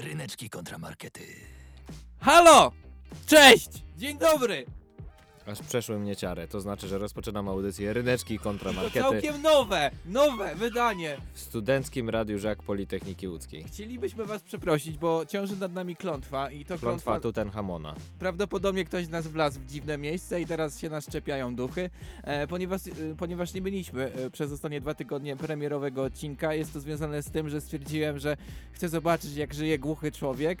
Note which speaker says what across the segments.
Speaker 1: Ryneczki kontramarkety.
Speaker 2: Halo! Cześć! Dzień dobry!
Speaker 3: Aż przeszły mnie ciary, to znaczy, że rozpoczynam audycję Ryneczki kontra
Speaker 2: To
Speaker 3: Markety
Speaker 2: całkiem nowe, nowe wydanie.
Speaker 3: w Studenckim Radiu Żak Politechniki Łódzkiej.
Speaker 2: Chcielibyśmy was przeprosić, bo ciąży nad nami klątwa i to klątwa,
Speaker 3: Klątwa Tutenhamona.
Speaker 2: prawdopodobnie ktoś z nas wlazł w dziwne miejsce i teraz się nas czepiają duchy, e, ponieważ, e, ponieważ nie byliśmy e, przez ostatnie dwa tygodnie premierowego odcinka. Jest to związane z tym, że stwierdziłem, że chcę zobaczyć jak żyje głuchy człowiek.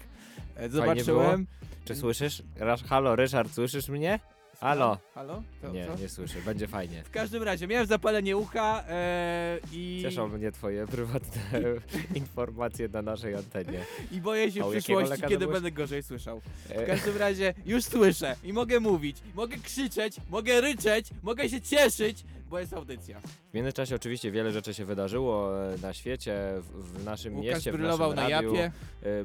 Speaker 2: E, Zobaczyłem.
Speaker 3: Czy słyszysz? Halo, Ryszard, słyszysz mnie? Halo?
Speaker 2: Halo? To,
Speaker 3: Nie,
Speaker 2: co?
Speaker 3: nie słyszę, będzie fajnie.
Speaker 2: W każdym razie, miałem zapalenie ucha e, i...
Speaker 3: Cieszą mnie twoje prywatne informacje na naszej antenie.
Speaker 2: I boję się
Speaker 3: A u
Speaker 2: w
Speaker 3: jakiego
Speaker 2: przyszłości,
Speaker 3: lekarza
Speaker 2: kiedy
Speaker 3: byłeś?
Speaker 2: będę gorzej słyszał. W
Speaker 3: E,
Speaker 2: każdym razie już słyszę i mogę mówić, mogę krzyczeć, mogę ryczeć, mogę się cieszyć, bo jest audycja.
Speaker 3: W międzyczasie oczywiście wiele rzeczy się wydarzyło e, na świecie, w, w naszym
Speaker 2: Łukasz
Speaker 3: mieście, w naszym
Speaker 2: na
Speaker 3: radiu.
Speaker 2: japie,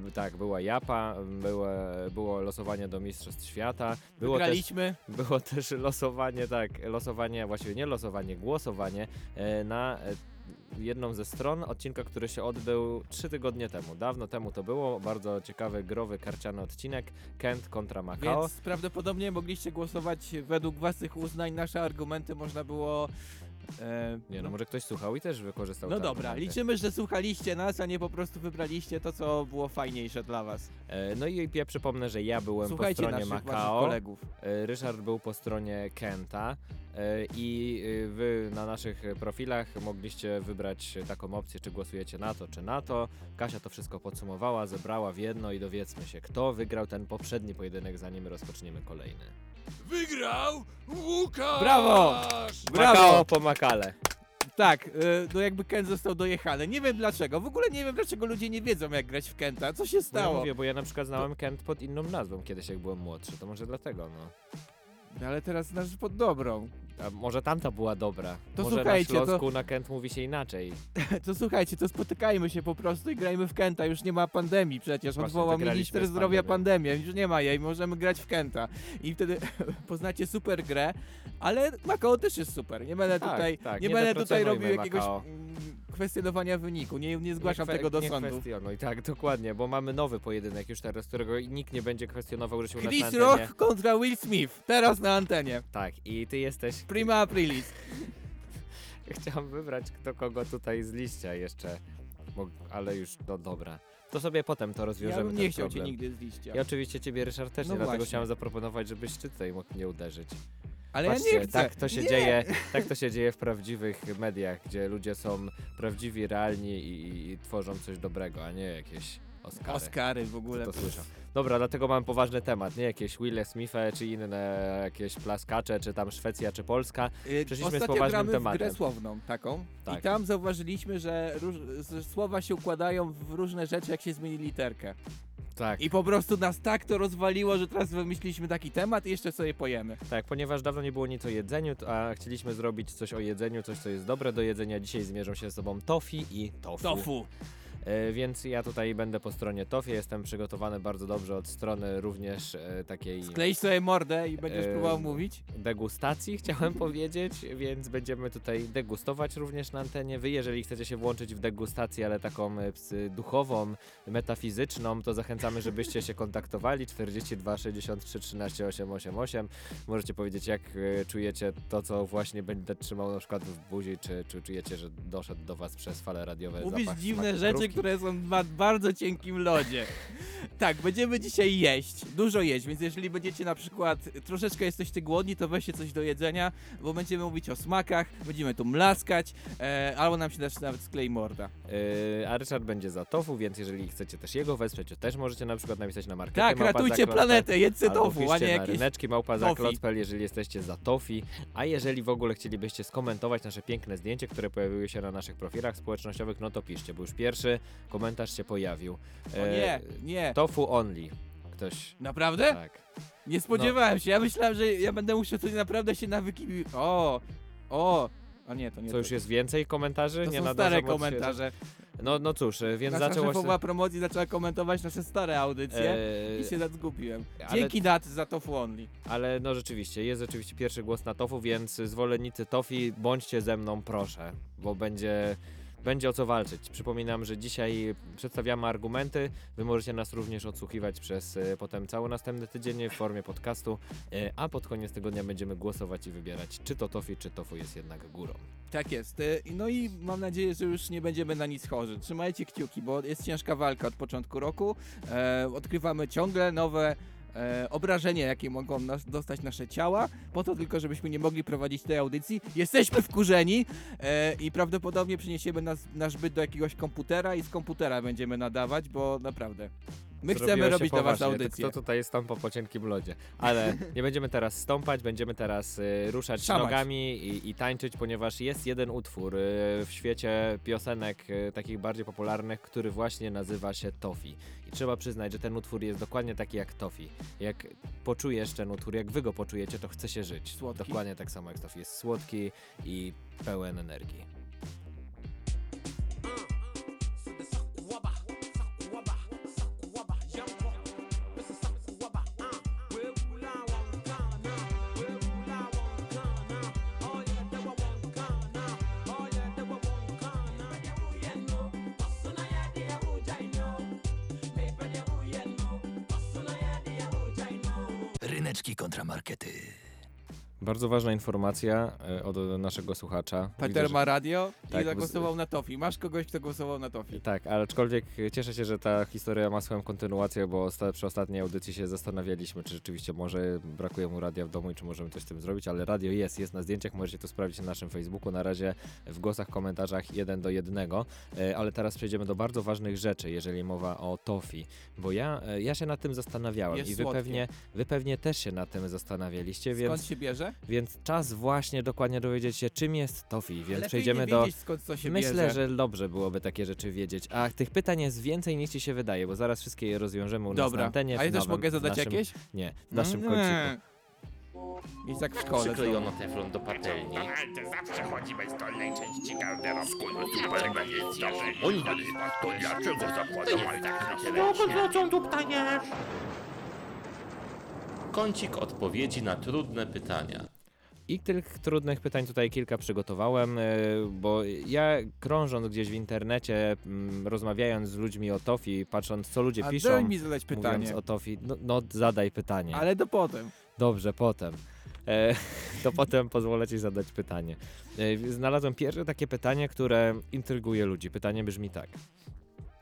Speaker 3: E, Tak, była Japa, było, było losowanie do Mistrzostw Świata, było też
Speaker 2: wygraliśmy.
Speaker 3: Było też losowanie, tak, losowanie, właściwie nie losowanie, głosowanie e, na jedną ze stron odcinka, który się odbył trzy tygodnie temu. Dawno temu to było, bardzo ciekawy, growy, karciany odcinek, Kent kontra Macao.
Speaker 2: Więc prawdopodobnie mogliście głosować według własnych uznań. Nasze argumenty można było. E,
Speaker 3: Nie no, może ktoś słuchał i też wykorzystał
Speaker 2: no dobra,
Speaker 3: argumenty.
Speaker 2: liczymy, że słuchaliście nas, a nie po prostu wybraliście to, co było fajniejsze dla was.
Speaker 3: E, No i ja przypomnę, że ja byłem po
Speaker 2: Słuchajcie
Speaker 3: stronie
Speaker 2: naszych
Speaker 3: Macao,
Speaker 2: kolegów.
Speaker 3: e, Ryszard był po stronie Kenta e, i e, wy na naszych profilach mogliście wybrać taką opcję, czy głosujecie na to, czy na to. Kasia to wszystko podsumowała, zebrała w jedno i dowiedzmy się, kto wygrał ten poprzedni pojedynek, zanim rozpoczniemy kolejny.
Speaker 1: Wygrał Łukasz!
Speaker 2: Brawo! Brawo!
Speaker 3: Macao po Makale.
Speaker 2: Tak, e, no jakby Kent został dojechany. Nie wiem dlaczego. W ogóle nie wiem dlaczego ludzie nie wiedzą jak grać w Kenta. Co się
Speaker 3: No ja
Speaker 2: stało?
Speaker 3: mówię, bo ja na przykład znałem Kent pod inną nazwą kiedyś, jak byłem młodszy, to może dlatego, no.
Speaker 2: No Ale teraz znasz pod dobrą.
Speaker 3: A może tamta była dobra.
Speaker 2: To
Speaker 3: może
Speaker 2: słuchajcie,
Speaker 3: na
Speaker 2: to-
Speaker 3: na Kent mówi się inaczej.
Speaker 2: To słuchajcie, to spotykajmy się po prostu i grajmy w Kenta. Już nie ma pandemii przecież.
Speaker 3: Właśnie,
Speaker 2: Odwołał minister zdrowia pandemię. Już nie ma jej, możemy grać w Kenta. I wtedy poznacie super grę, ale Macao też jest super. Nie będę
Speaker 3: Tak,
Speaker 2: tutaj,
Speaker 3: tak,
Speaker 2: nie
Speaker 3: nie
Speaker 2: będę tutaj robił jakiegoś
Speaker 3: Macao.
Speaker 2: mm, kwestionowania wyniku. Nie, nie zgłaszam
Speaker 3: Nie
Speaker 2: tego do
Speaker 3: nie
Speaker 2: sądu.
Speaker 3: kwestionuj, tak, dokładnie, bo mamy nowy pojedynek już teraz, którego nikt nie będzie kwestionował, że się u nas na
Speaker 2: Chris
Speaker 3: antenie.
Speaker 2: Rock kontra Will Smith. Teraz na antenie.
Speaker 3: Tak, i ty jesteś...
Speaker 2: Prima aprilis.
Speaker 3: Chciałem wybrać kto kogo tutaj z liścia jeszcze, bo, ale już, no dobra. To sobie potem to
Speaker 2: Ja
Speaker 3: rozwiążemy
Speaker 2: bym
Speaker 3: ten
Speaker 2: nie chciał cię
Speaker 3: problem.
Speaker 2: nigdy z liścia.
Speaker 3: I oczywiście ciebie, Ryszard, też
Speaker 2: No
Speaker 3: nie, dlatego
Speaker 2: właśnie.
Speaker 3: chciałem zaproponować, żebyś ty tutaj mógł mnie uderzyć.
Speaker 2: Ale
Speaker 3: Patrzcie,
Speaker 2: ja nie chcę.
Speaker 3: tak to się
Speaker 2: nie.
Speaker 3: dzieje, tak to się dzieje w prawdziwych mediach, gdzie ludzie są prawdziwi, realni i, i, i tworzą coś dobrego, a nie jakieś Oscary.
Speaker 2: Oscary w ogóle.
Speaker 3: to słyszę. Dobra, dlatego mam poważny temat, nie jakieś Wille Smithe, czy inne jakieś plaskacze, czy tam Szwecja, czy Polska.
Speaker 2: Y,
Speaker 3: Przeszliśmy z
Speaker 2: Ostatnio
Speaker 3: poważnym
Speaker 2: gramy w
Speaker 3: tematem.
Speaker 2: grę słowną taką
Speaker 3: Tak.
Speaker 2: i tam zauważyliśmy, że, że słowa się układają w różne rzeczy, jak się zmieni literkę.
Speaker 3: Tak,
Speaker 2: I po prostu nas tak to rozwaliło, że teraz wymyśliliśmy taki temat i jeszcze sobie pojemy.
Speaker 3: tak, ponieważ dawno nie było nic o jedzeniu, a chcieliśmy zrobić coś o jedzeniu, coś co jest dobre do jedzenia. Dzisiaj zmierzą się z sobą tofi i tofu.
Speaker 2: Tofu.
Speaker 3: E, więc ja tutaj będę po stronie tofi, jestem przygotowany bardzo dobrze od strony również e, takiej
Speaker 2: Sklej sobie mordę i będziesz
Speaker 3: Em,
Speaker 2: próbował mówić.
Speaker 3: degustacji, chciałem powiedzieć, więc będziemy tutaj degustować również na antenie. Wy, jeżeli chcecie się włączyć w degustację, ale taką e, duchową, metafizyczną, to zachęcamy, żebyście się kontaktowali 42 63 13 888. Możecie powiedzieć, jak e, czujecie to, co właśnie będę trzymał na przykład w buzi, czy, czy czujecie, że doszedł do was przez fale radiowe
Speaker 2: Mówisz
Speaker 3: zapach
Speaker 2: dziwne rzeczy. Które są na bardzo cienkim lodzie. tak, będziemy dzisiaj jeść, dużo jeść, więc jeżeli będziecie na przykład troszeczkę jesteście głodni, to weźcie coś do jedzenia, bo będziemy mówić o smakach, będziemy tu mlaskać, e, albo nam się też nawet sklei morda.
Speaker 3: Yy, a Ryszard będzie za tofu, więc jeżeli chcecie też jego wesprzeć, to też możecie na przykład napisać na markecie
Speaker 2: Tak,
Speaker 3: małpa
Speaker 2: ratujcie
Speaker 3: zaklot.pl,
Speaker 2: planetę, jedzcie
Speaker 3: albo
Speaker 2: tofu, a
Speaker 3: wpiszcie
Speaker 2: nie
Speaker 3: na
Speaker 2: jakieś...
Speaker 3: ryneczki małpa
Speaker 2: tofi.
Speaker 3: zaklot.pl, jeżeli jesteście za tofi, a jeżeli w ogóle chcielibyście skomentować nasze piękne zdjęcie, które pojawiły się na naszych profilach społecznościowych, no to piszcie, bo już pierwszy komentarz się pojawił.
Speaker 2: O
Speaker 3: E,
Speaker 2: nie, nie.
Speaker 3: Tofu only. Ktoś.
Speaker 2: Naprawdę?
Speaker 3: Tak.
Speaker 2: Nie spodziewałem się, ja myślałem, że ja będę musiał coś naprawdę się nawyki... O, o, a nie, to nie
Speaker 3: Co już jest więcej komentarzy?
Speaker 2: To
Speaker 3: nie
Speaker 2: są stare komentarze.
Speaker 3: No, no cóż, e, więc
Speaker 2: Nasza
Speaker 3: zaczęło się...
Speaker 2: szefowa promocji zaczęła komentować nasze stare audycje.
Speaker 3: e,
Speaker 2: I się zgubiłem.
Speaker 3: ale-
Speaker 2: Dzięki dat za tofu only.
Speaker 3: Ale no rzeczywiście, jest rzeczywiście pierwszy głos na tofu, więc zwolennicy tofi, bądźcie ze mną proszę, bo będzie będzie o co walczyć. Przypominam, że dzisiaj przedstawiamy argumenty. Wy możecie nas również odsłuchiwać przez e, potem cały następny tydzień w formie podcastu, e, a pod koniec tygodnia będziemy głosować i wybierać, czy to tofi, czy tofu jest jednak górą.
Speaker 2: Tak jest. E, No i mam nadzieję, że już nie będziemy na nic chorzy. Trzymajcie kciuki, bo jest ciężka walka od początku roku. Odkrywamy ciągle nowe e, obrażenia, jakie mogą nas, dostać nasze ciała, po to tylko, żebyśmy nie mogli prowadzić tej audycji. Jesteśmy wkurzeni e, i prawdopodobnie przeniesiemy nas, nasz byt do jakiegoś komputera i z komputera będziemy nadawać, bo naprawdę. My chcemy robić dla was
Speaker 3: to
Speaker 2: audycję.
Speaker 3: Kto tutaj stąpa po cienkim lodzie? Ale nie będziemy teraz stąpać, będziemy teraz y, ruszać
Speaker 2: Szamać.
Speaker 3: nogami i, i tańczyć, ponieważ jest jeden utwór y, w świecie piosenek y, takich bardziej popularnych, który właśnie nazywa się Tofi. I trzeba przyznać, że ten utwór jest dokładnie taki jak Tofi. Jak poczujesz ten utwór, jak wy go poczujecie, to chce się żyć.
Speaker 2: Słodki.
Speaker 3: Dokładnie tak samo jak Tofi. Jest słodki i pełen energii. Bardzo ważna informacja y, od naszego słuchacza.
Speaker 2: Peter
Speaker 3: Widzę, że-
Speaker 2: ma radio
Speaker 3: Tak,
Speaker 2: i zagłosował na Tofi. Masz kogoś, kto głosował na Tofi?
Speaker 3: Tak, ale aczkolwiek cieszę się, że ta historia ma swoją kontynuację, bo osta- przy ostatniej audycji się zastanawialiśmy, czy rzeczywiście może brakuje mu radia w domu i czy możemy coś z tym zrobić, ale radio jest, jest na zdjęciach, możecie to sprawdzić na naszym Facebooku, na razie w głosach, komentarzach jeden do jednego, e, ale teraz przejdziemy do bardzo ważnych rzeczy, jeżeli mowa o Tofi, bo ja, e, ja się nad tym zastanawiałem
Speaker 2: Jest
Speaker 3: i wy
Speaker 2: słodkie.
Speaker 3: pewnie, wy pewnie też się nad tym zastanawialiście,
Speaker 2: Skąd
Speaker 3: więc,
Speaker 2: się bierze?
Speaker 3: Więc czas właśnie dokładnie dowiedzieć się, czym jest Tofi, więc
Speaker 2: Lepiej
Speaker 3: przejdziemy
Speaker 2: nie
Speaker 3: do...
Speaker 2: wiedzieć, skąd co się
Speaker 3: Myślę,
Speaker 2: bierze.
Speaker 3: że dobrze byłoby takie rzeczy wiedzieć. A tych pytań jest więcej niż ci się wydaje, bo zaraz wszystkie je rozwiążemy u nas na
Speaker 2: Dobra,
Speaker 3: antenie.
Speaker 2: a ja
Speaker 3: w
Speaker 2: też
Speaker 3: nowym-
Speaker 2: mogę
Speaker 3: w
Speaker 2: zadać
Speaker 3: naszym,
Speaker 2: jakieś?
Speaker 3: Nie, w naszym kończyku.
Speaker 2: Jest jak w szkole.
Speaker 4: Przyklejono teflon do patelni.
Speaker 5: Ty zawsze chodzi bez dolnej części garderobki. Dlaczego jest jeżeli
Speaker 4: Oj,
Speaker 5: to dlaczego zakładasz tak
Speaker 4: wracam tu pytaniesz? Kącik odpowiedzi na trudne pytania.
Speaker 3: I tych trudnych pytań tutaj kilka przygotowałem, e, bo ja krążąc gdzieś w internecie, mm, rozmawiając z ludźmi o Tofi, patrząc co ludzie
Speaker 2: A
Speaker 3: piszą,
Speaker 2: daj mi zadać pytanie.
Speaker 3: o Tofi, no, no zadaj pytanie.
Speaker 2: Ale to potem.
Speaker 3: Dobrze, potem. E, to potem pozwolę ci zadać pytanie. E, znalazłem pierwsze takie pytanie, które intryguje ludzi. Pytanie brzmi tak.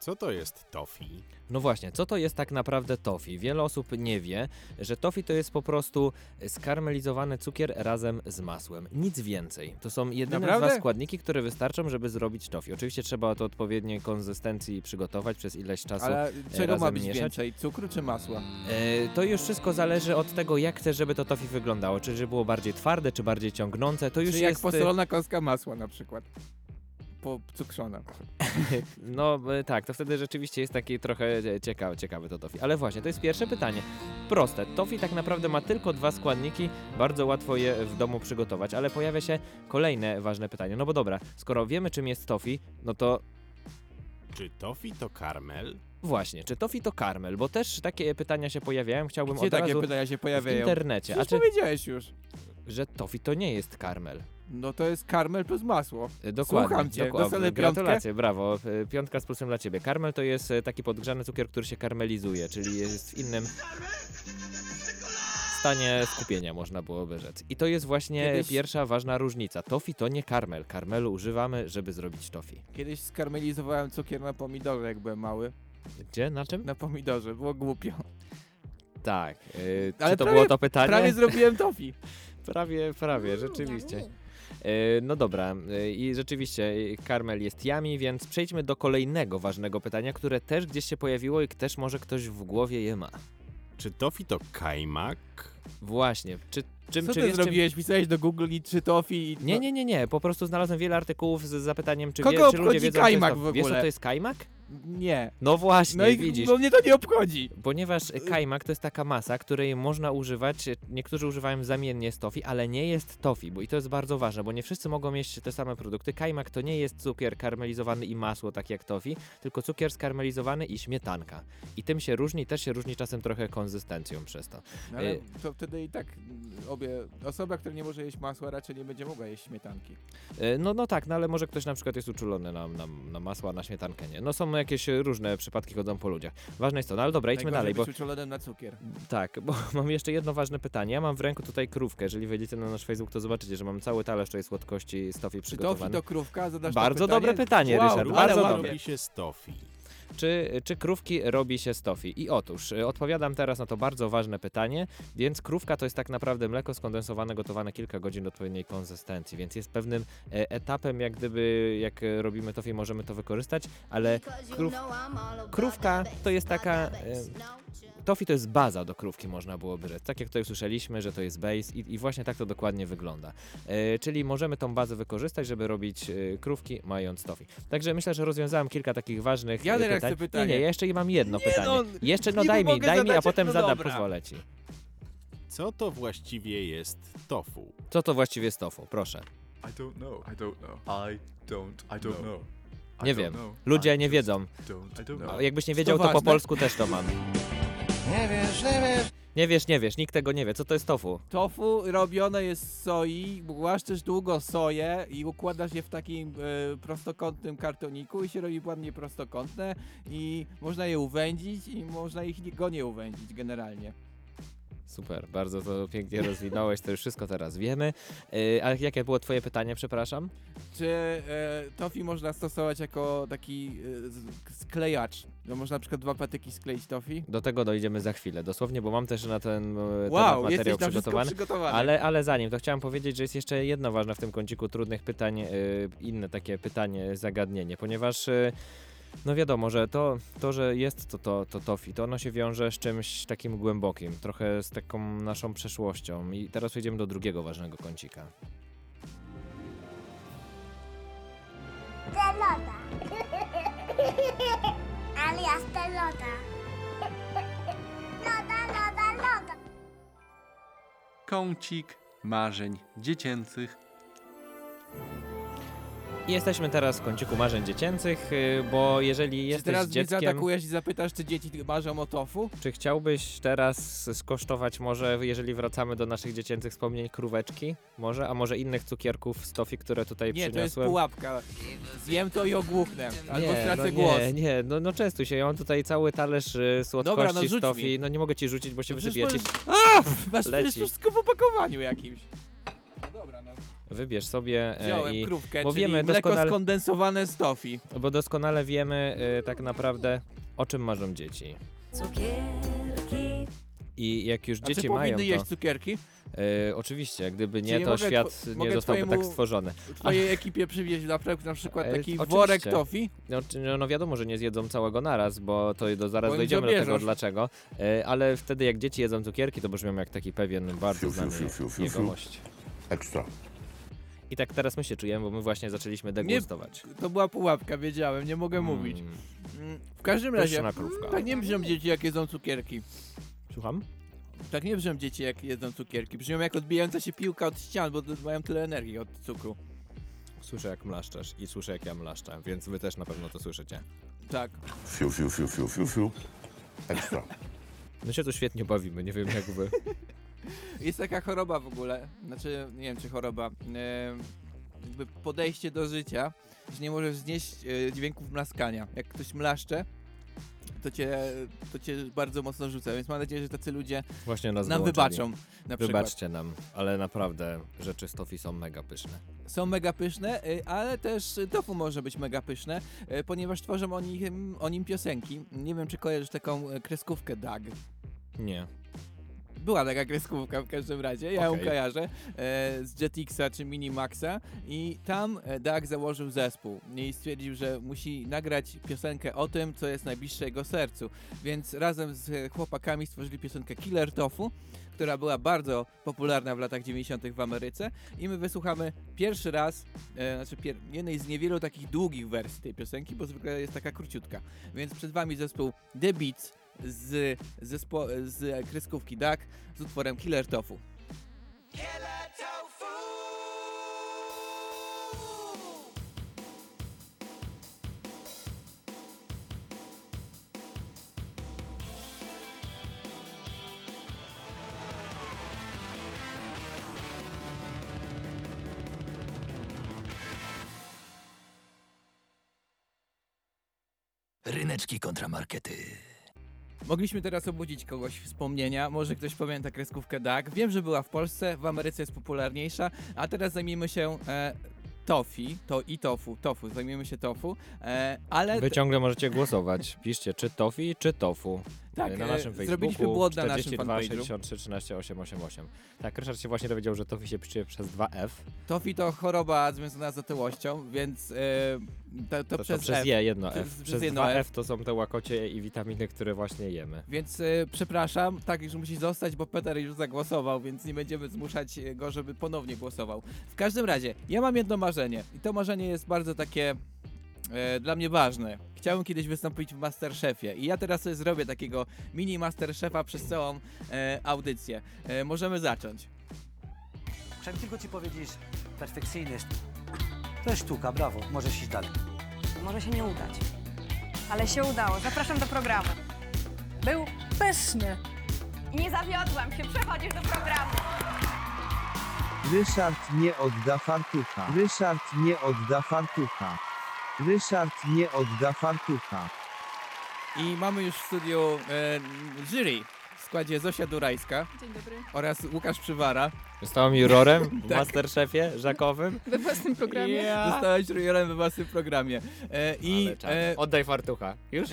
Speaker 6: Co to jest tofi?
Speaker 3: No właśnie, co to jest tak naprawdę tofi? Wiele osób nie wie, że tofi to jest po prostu skarmelizowany cukier razem z masłem. Nic więcej. To są jedyne
Speaker 2: Naprawdę?
Speaker 3: dwa składniki, które wystarczą, żeby zrobić tofi. Oczywiście trzeba to odpowiedniej konsystencji przygotować przez ileś czasu.
Speaker 2: Ale czego ma być
Speaker 3: mieszać?
Speaker 2: więcej? Cukru czy masła?
Speaker 3: E, to już wszystko zależy od tego, jak chcesz, żeby to tofi wyglądało. Czy żeby było bardziej twarde, czy bardziej ciągnące. To już
Speaker 2: Czy jak
Speaker 3: jest... e,
Speaker 2: posolona kostka masła na przykład. Pocukrzona.
Speaker 3: No e, tak, to wtedy rzeczywiście jest taki trochę ciekawy, ciekawy to tofi. Ale właśnie, to jest pierwsze pytanie. Proste. Tofi tak naprawdę ma tylko dwa składniki, bardzo łatwo je w domu przygotować, ale pojawia się kolejne ważne pytanie. No bo dobra, skoro wiemy czym jest tofi, no to
Speaker 6: Czy tofi to karmel?
Speaker 3: właśnie, czy tofi to karmel? Bo też takie pytania się pojawiają, chciałbym
Speaker 2: Gdzie
Speaker 3: od
Speaker 2: takie
Speaker 3: razu
Speaker 2: pytania się
Speaker 3: w
Speaker 2: pojawiają?
Speaker 3: internecie. A czy,
Speaker 2: powiedziałeś już.
Speaker 3: że tofi to nie jest karmel?
Speaker 2: No to jest karmel plus masło.
Speaker 3: E, Dokładnie.
Speaker 2: Słucham cię.
Speaker 3: dokładnie. Gratulacje, brawo. E, Piątka z plusem dla ciebie. Karmel to jest e, taki podgrzany cukier, który się karmelizuje, czyli jest w innym stanie skupienia, można byłoby rzec. I to jest właśnie
Speaker 2: Kiedyś-
Speaker 3: pierwsza ważna różnica. Tofi to nie karmel. Karmelu używamy, żeby zrobić tofi.
Speaker 2: Kiedyś skarmelizowałem cukier na pomidorze, jak byłem mały.
Speaker 3: Gdzie? Na czym?
Speaker 2: Na pomidorze, było głupio.
Speaker 3: Tak. e,
Speaker 2: Ale
Speaker 3: czy to
Speaker 2: prawie-
Speaker 3: było to pytanie?
Speaker 2: Prawie zrobiłem tofi.
Speaker 3: prawie, prawie, rzeczywiście. E, No dobra, e, i rzeczywiście e, karmel jest yummy, więc przejdźmy do kolejnego ważnego pytania, które też gdzieś się pojawiło i też może ktoś w głowie je ma.
Speaker 6: Czy tofi to kajmak?
Speaker 3: Właśnie, czy, czym,
Speaker 2: Co
Speaker 3: czy
Speaker 2: ty
Speaker 3: wiesz, czym...
Speaker 2: zrobiłeś? Pisałeś do Google i czy tofi i...
Speaker 3: Nie, nie, nie, nie, po prostu znalazłem wiele artykułów z zapytaniem, czy,
Speaker 2: Kogo
Speaker 3: wie, czy ludzie
Speaker 2: obchodzi
Speaker 3: wiedzą, co jest
Speaker 2: kajmak
Speaker 3: to-
Speaker 2: w
Speaker 3: Wiesz, co
Speaker 2: ogóle?
Speaker 3: to jest kajmak?
Speaker 2: Nie.
Speaker 3: No właśnie,
Speaker 2: No i
Speaker 3: widzisz.
Speaker 2: no mnie to nie obchodzi.
Speaker 3: Ponieważ kajmak to jest taka masa, której można używać, niektórzy używają zamiennie z tofi, ale nie jest tofi, bo i to jest bardzo ważne, bo nie wszyscy mogą jeść te same produkty. Kajmak to nie jest cukier karmelizowany i masło, tak jak tofi, tylko cukier skarmelizowany i śmietanka. I tym się różni, też się różni czasem trochę konsystencją przez to.
Speaker 2: No, ale
Speaker 3: Y-
Speaker 2: to wtedy i tak mm, obie... Osoba, która nie może jeść masła, raczej nie będzie mogła jeść śmietanki.
Speaker 3: E, No, no tak, no ale może ktoś na przykład jest uczulony na, na, na masło, a na śmietankę nie. No są jakieś e, różne przypadki, chodzą po ludziach. Ważne jest to, no ale dobra, idźmy dalej, bo
Speaker 2: na cukier.
Speaker 3: Tak, bo mam jeszcze jedno ważne pytanie. Ja mam w ręku tutaj krówkę. Jeżeli wejdziecie na nasz Facebook, to zobaczycie, że mam cały talerz tutaj słodkości z tofi
Speaker 2: Czy tofi
Speaker 3: przygotowany.
Speaker 2: to krówka? Zadasz
Speaker 3: Bardzo
Speaker 2: to pytanie?
Speaker 3: dobre pytanie,
Speaker 2: wow,
Speaker 3: Ryszard,
Speaker 2: ale
Speaker 3: bardzo
Speaker 2: ładnie.
Speaker 3: dobre.
Speaker 6: robi się z tofi?
Speaker 3: Czy, czy krówki robi się z tofi? I otóż, y, odpowiadam teraz na to bardzo ważne pytanie, więc krówka to jest tak naprawdę mleko skondensowane, gotowane kilka godzin do odpowiedniej konsystencji, więc jest pewnym e, etapem, jak gdyby, jak e, robimy tofi, możemy to wykorzystać, ale krów, krówka to jest taka... Tofi to jest baza do krówki, można byłoby rzec. Tak jak tutaj usłyszeliśmy, że to jest base i, i właśnie tak to dokładnie wygląda. E, czyli możemy tą bazę wykorzystać, żeby robić e, krówki mając tofi. Także myślę, że rozwiązałem kilka takich ważnych
Speaker 2: Ja teraz
Speaker 3: pytań.
Speaker 2: chcę pytanie.
Speaker 3: Nie, nie, ja jeszcze mam jedno
Speaker 2: Nie,
Speaker 3: pytanie.
Speaker 2: no,
Speaker 3: jeszcze, no
Speaker 2: niby
Speaker 3: daj mi,
Speaker 2: mogę
Speaker 3: daj mi, a
Speaker 2: zadać,
Speaker 3: potem
Speaker 2: no
Speaker 3: zadam,
Speaker 2: dobra.
Speaker 3: pozwolę ci.
Speaker 6: Co to właściwie jest tofu?
Speaker 3: Co to właściwie jest tofu? Proszę.
Speaker 7: I don't know. I don't know. I don't. I don't know. I
Speaker 3: Nie
Speaker 7: don't
Speaker 3: wiem.
Speaker 7: know.
Speaker 3: Ludzie
Speaker 7: I
Speaker 3: nie wiedzą.
Speaker 7: Don't. I don't
Speaker 3: A
Speaker 7: know.
Speaker 3: Jakbyś nie wiedział, to po
Speaker 2: ważne?
Speaker 3: polsku też to mam. Nie wiesz, nie wiesz. Nie wiesz, nie wiesz, nikt tego nie wie. Co to jest tofu?
Speaker 2: Tofu robione jest z soi, głaszczesz długo soję i układasz je w takim e, prostokątnym kartoniku i się robi ładnie prostokątne i można je uwędzić i można ich nie- go nie uwędzić generalnie.
Speaker 3: Super, bardzo to pięknie rozwinąłeś, to już wszystko teraz wiemy. Yy, a jakie było twoje pytanie, przepraszam?
Speaker 2: Czy e, tofi można stosować jako taki e, sklejacz? No można na przykład dwa patyki skleić tofi?
Speaker 3: Do tego dojdziemy za chwilę, dosłownie, bo mam też na ten e,
Speaker 2: Wow,
Speaker 3: materiał przygotowany.
Speaker 2: przygotowany.
Speaker 3: Ale, ale zanim, to chciałem powiedzieć, że jest jeszcze jedno ważne w tym kąciku trudnych pytań, yy, inne takie pytanie, zagadnienie, ponieważ yy, no wiadomo, że to, to że jest to, to, to tofi, to ono się wiąże z czymś takim głębokim, trochę z taką naszą przeszłością. I teraz przejdziemy do drugiego ważnego kącika.
Speaker 8: Pelota. Alias pelota. Loda, loda, loda.
Speaker 7: Kącik marzeń dziecięcych.
Speaker 3: Jesteśmy teraz w kąciku marzeń dziecięcych, yy, bo jeżeli
Speaker 2: Czy
Speaker 3: jesteś
Speaker 2: teraz mnie
Speaker 3: dzieckiem...
Speaker 2: zaatakujesz i zapytasz, czy dzieci marzą o tofu?
Speaker 3: Czy chciałbyś teraz skosztować może, jeżeli wracamy do naszych dziecięcych wspomnień, króweczki? Może? A może innych cukierków z tofi, które tutaj
Speaker 2: Nie, to jest
Speaker 3: przyniosłem?
Speaker 2: pułapka. Zjem to i ogłuchnę. Albo
Speaker 3: nie,
Speaker 2: stracę
Speaker 3: no
Speaker 2: głos.
Speaker 3: Nie, nie, no, no częstuj się. Ja mam tutaj cały talerz y, słodkości
Speaker 2: Dobra, no
Speaker 3: z tofi.
Speaker 2: mi.
Speaker 3: No nie mogę ci rzucić, bo się
Speaker 2: No przecież
Speaker 3: wysypie. Ci...
Speaker 2: możesz- Masz przecież wszystko w opakowaniu jakimś.
Speaker 3: Wybierz sobie e,
Speaker 2: Wziąłem
Speaker 3: i...
Speaker 2: krówkę,
Speaker 3: bo
Speaker 2: czyli
Speaker 3: wiemy
Speaker 2: mleko
Speaker 3: doskonale-
Speaker 2: skondensowane z tofi.
Speaker 3: Bo doskonale wiemy y, tak naprawdę, o czym marzą dzieci. I jak już
Speaker 2: A
Speaker 3: dzieci
Speaker 2: czy
Speaker 3: mają
Speaker 2: powinny
Speaker 3: to...
Speaker 2: jeść cukierki?
Speaker 3: y, oczywiście, gdyby nie,
Speaker 2: Czyli
Speaker 3: to
Speaker 2: mogę
Speaker 3: świat
Speaker 2: two-
Speaker 3: nie
Speaker 2: mogę
Speaker 3: zostałby tak
Speaker 2: twojemu-
Speaker 3: stworzony.
Speaker 2: Twojej ekipie przywieźć na, przykład- na przykład
Speaker 3: E,
Speaker 2: taki
Speaker 3: oczywiście.
Speaker 2: worek tofi?
Speaker 3: No, czy- no, no wiadomo, że nie zjedzą całego naraz, bo to do, zaraz
Speaker 2: Bo im
Speaker 3: dojdziemy do tego
Speaker 2: zabierzesz.
Speaker 3: dlaczego. E, ale wtedy jak dzieci jedzą cukierki, to brzmią jak taki pewien bardzo
Speaker 9: Fiu, fiu,
Speaker 3: znany
Speaker 9: fiu, fiu, fiu,
Speaker 3: jegomość.
Speaker 9: Ekstra.
Speaker 3: I tak teraz my się czujemy, bo my właśnie zaczęliśmy degustować.
Speaker 2: To była pułapka, wiedziałem, nie mogę mówić.
Speaker 3: Mm,
Speaker 2: Mm, W każdym razie,
Speaker 3: krówka.
Speaker 2: tak nie brzmią dzieci jak jedzą cukierki.
Speaker 3: Słucham?
Speaker 2: Tak nie brzmią dzieci jak jedzą cukierki. Brzmią jak odbijająca się piłka od ścian, bo mają tyle energii od cukru.
Speaker 3: Słyszę jak mlaszczesz i słyszę jak ja mlaszczę, więc wy też na pewno to słyszycie.
Speaker 2: Tak.
Speaker 9: Fiu, fiu, fiu, fiu, fiu, fiu. Ekstra.
Speaker 3: My się tu świetnie bawimy, nie wiem jak wy.
Speaker 2: Jest taka choroba w ogóle, znaczy nie wiem czy choroba, e, jakby podejście do życia, że nie możesz znieść e, dźwięków mlaskania. Jak ktoś mlaszcze, to cię, to cię bardzo mocno rzuca, więc mam nadzieję, że tacy ludzie
Speaker 3: Właśnie nas
Speaker 2: nam
Speaker 3: wyłączyli.
Speaker 2: wybaczą. Na przykład.
Speaker 3: Wybaczcie nam, ale naprawdę rzeczy z tofi są mega pyszne.
Speaker 2: Są mega pyszne, e, ale też tofu może być mega pyszne, e, ponieważ tworzą o nim, o nim piosenki. Nie wiem czy kojarzysz taką kreskówkę Dag.
Speaker 3: Nie.
Speaker 2: Była taka kreskówka w każdym razie, ja ją
Speaker 3: Okej.
Speaker 2: kojarzę, e, z Jetixa czy Minimaxa i tam e, Doug założył zespół i stwierdził, że musi nagrać piosenkę o tym, co jest najbliższe jego sercu, więc razem z chłopakami stworzyli piosenkę Killer Tofu, która była bardzo popularna w latach 90. w Ameryce i my wysłuchamy pierwszy raz, e, znaczy pier- jednej z niewielu takich długich wersji tej piosenki, bo zwykle jest taka króciutka. Więc przed wami zespół The Beats z, zespo- z kreskówki Duck z utworem Killer Tofu.
Speaker 1: Ryneczki kontra markety.
Speaker 2: Mogliśmy teraz obudzić kogoś wspomnienia, może ktoś pamięta kreskówkę Duck. Wiem, że była w Polsce, w Ameryce jest popularniejsza, a teraz zajmiemy się e, tofi, to i tofu, tofu, zajmiemy się tofu, e, ale
Speaker 3: Wy ciągle możecie głosować. Piszcie czy tofi, czy tofu.
Speaker 2: Tak,
Speaker 3: na
Speaker 2: e,
Speaker 3: naszym Facebooku.
Speaker 2: zrobiliśmy błąd na naszym
Speaker 3: 42
Speaker 2: fanpage'u.
Speaker 3: 63 13 888. Tak, Ryszard się właśnie dowiedział, że tofi się pisze przez 2F.
Speaker 2: Tofi to choroba związana z otyłością, więc e, to, to,
Speaker 3: To,
Speaker 2: przez,
Speaker 3: to przez
Speaker 2: F.
Speaker 3: je jedno F.
Speaker 2: przez
Speaker 3: Przez
Speaker 2: jedno
Speaker 3: 2F
Speaker 2: F.
Speaker 3: to są te łakocie i witaminy, które właśnie jemy.
Speaker 2: Więc e, przepraszam, tak już musi zostać, bo Peter już zagłosował, więc nie będziemy zmuszać go, żeby ponownie głosował. W każdym razie, ja mam jedno marzenie i to marzenie jest bardzo takie e, dla mnie ważne. Chciałem kiedyś wystąpić w Masterchefie i ja teraz sobie zrobię takiego mini Masterchefa przez całą e, audycję. E, możemy zacząć.
Speaker 10: Chciałem tylko ci powiedzieć, perfekcyjny jest. To jest sztuka, brawo, możesz iść dalej.
Speaker 11: Może się nie udać. Ale się udało. Zapraszam do programu. Był pyszny. I nie zawiodłam się. Przechodzisz do programu.
Speaker 12: Ryszard nie odda fartucha. Ryszard nie odda fartucha. Ryszard nie odda fartucha.
Speaker 2: I mamy już w studiu e, jury w składzie Zosia Durajska
Speaker 11: Dzień dobry.
Speaker 2: oraz Łukasz Przywara.
Speaker 3: Zostałem jurorem w
Speaker 2: Tak.
Speaker 3: Masterchefie żakowym.
Speaker 11: We własnym programie.
Speaker 2: Zostałeś jurorem we własnym programie. E, I e,
Speaker 3: Oddaj fartucha. Już?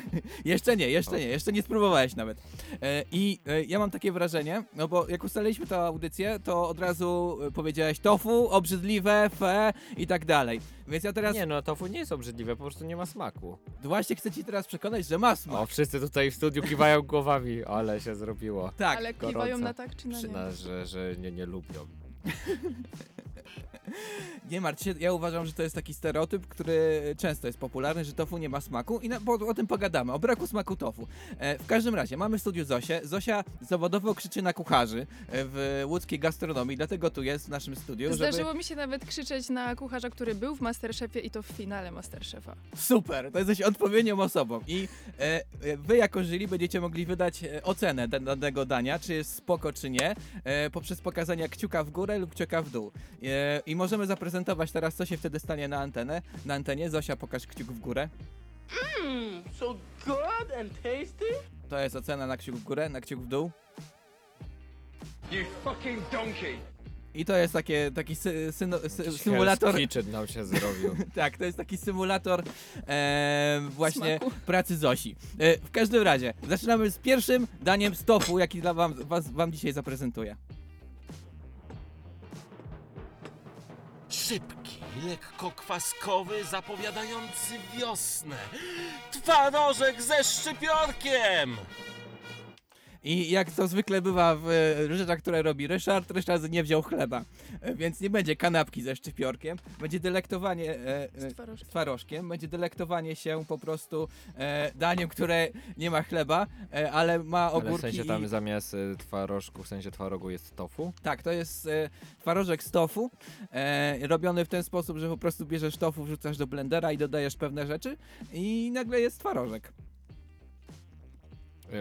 Speaker 2: jeszcze nie, jeszcze nie, jeszcze nie spróbowałeś nawet. E, I e, ja mam takie wrażenie, no bo jak ustaliliśmy tę audycję, to od razu e, powiedziałeś tofu, obrzydliwe, fe i tak dalej. Więc ja teraz
Speaker 3: Nie no, tofu nie jest obrzydliwe, po prostu nie ma smaku.
Speaker 2: właśnie chcę ci teraz przekonać, że ma smak.
Speaker 3: O, wszyscy tutaj w studiu kiwają głowami, ale się zrobiło.
Speaker 2: tak,
Speaker 11: Ale
Speaker 3: gorąco.
Speaker 11: kiwają na tak czy na nie?
Speaker 3: nas, że, że nie, nie lubią.
Speaker 2: Nie martw się, ja uważam, że to jest taki stereotyp, który często jest popularny, że tofu nie ma smaku i na, bo, o tym pogadamy, o braku smaku tofu. E, w każdym razie, mamy w studiu Zosię. Zosia zawodowo krzyczy na kucharzy e, w łódzkiej gastronomii, dlatego tu jest w naszym studiu, żeby...
Speaker 11: Zdarzyło mi się nawet krzyczeć na kucharza, który był w Masterchefie i to w finale Masterchefa.
Speaker 2: Super, to jesteś odpowiednią osobą i e, e, wy jako jury będziecie mogli wydać e, ocenę dan- danego dania, czy jest spoko, czy nie, e, poprzez pokazania kciuka w górę lub kciuka w dół. E, I możemy zaprezentować teraz, co się wtedy stanie na antenę. Na antenie, Zosia, pokaż kciuk w górę.
Speaker 10: So good and tasty.
Speaker 2: To jest ocena na kciuk w górę, na kciuk w dół.
Speaker 5: You fucking donkey!
Speaker 2: I to jest takie, taki sy, syno, sy, symulator,
Speaker 3: Kitchen nam się zrobił.
Speaker 2: tak, to jest taki symulator e, właśnie
Speaker 11: Smaku.
Speaker 2: pracy Zosi. E, w każdym razie, zaczynamy z pierwszym daniem z tofu, jaki dla wam, was, wam dzisiaj zaprezentuję.
Speaker 1: Szybki, lekko kwaskowy, zapowiadający wiosnę. Twarożek ze szczypiorkiem!
Speaker 2: I jak to zwykle bywa w e, rzeczach, które robi Ryszard, Ryszard nie wziął chleba, e, więc nie będzie kanapki ze szczypiorkiem, będzie delektowanie e, e,
Speaker 11: Z twarożkiem.
Speaker 2: twarożkiem, będzie delektowanie się po prostu e, daniem, które nie ma chleba, ale ma
Speaker 3: Ale w
Speaker 2: ogórki
Speaker 3: sensie tam
Speaker 2: i...
Speaker 3: zamiast twarożku, w sensie twarogu jest tofu.
Speaker 2: Tak, to jest twarożek z tofu, robiony w ten sposób, że po prostu bierzesz tofu, wrzucasz do blendera i dodajesz pewne rzeczy i nagle jest twarożek.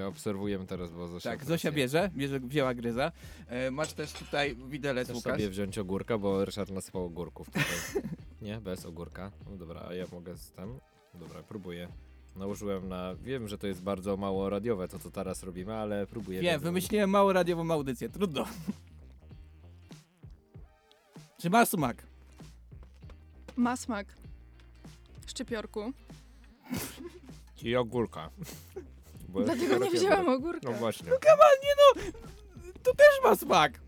Speaker 3: Obserwujemy teraz, bo Zosia...
Speaker 2: Tak, Zosia bierze, bierze wzięła gryza. E, masz też tutaj widelec,
Speaker 3: Chcesz
Speaker 2: Łukasz.
Speaker 3: sobie wziąć ogórka, bo Ryszard nasypał ogórków tutaj. Nie, bez ogórka. No dobra, a ja mogę z tym? Dobra, próbuję. Nałożyłem na... Wiem, że to jest bardzo mało radiowe to, co teraz robimy, ale próbuję.
Speaker 2: Wiem,
Speaker 3: bez-
Speaker 2: wymyśliłem mało radiową audycję, trudno. Czy ma smak?
Speaker 11: Ma smak. Szczypiorku.
Speaker 3: I ogórka. Bo
Speaker 11: Dlatego nie wzięłam ogórka.
Speaker 3: No właśnie.
Speaker 2: to też ma smak.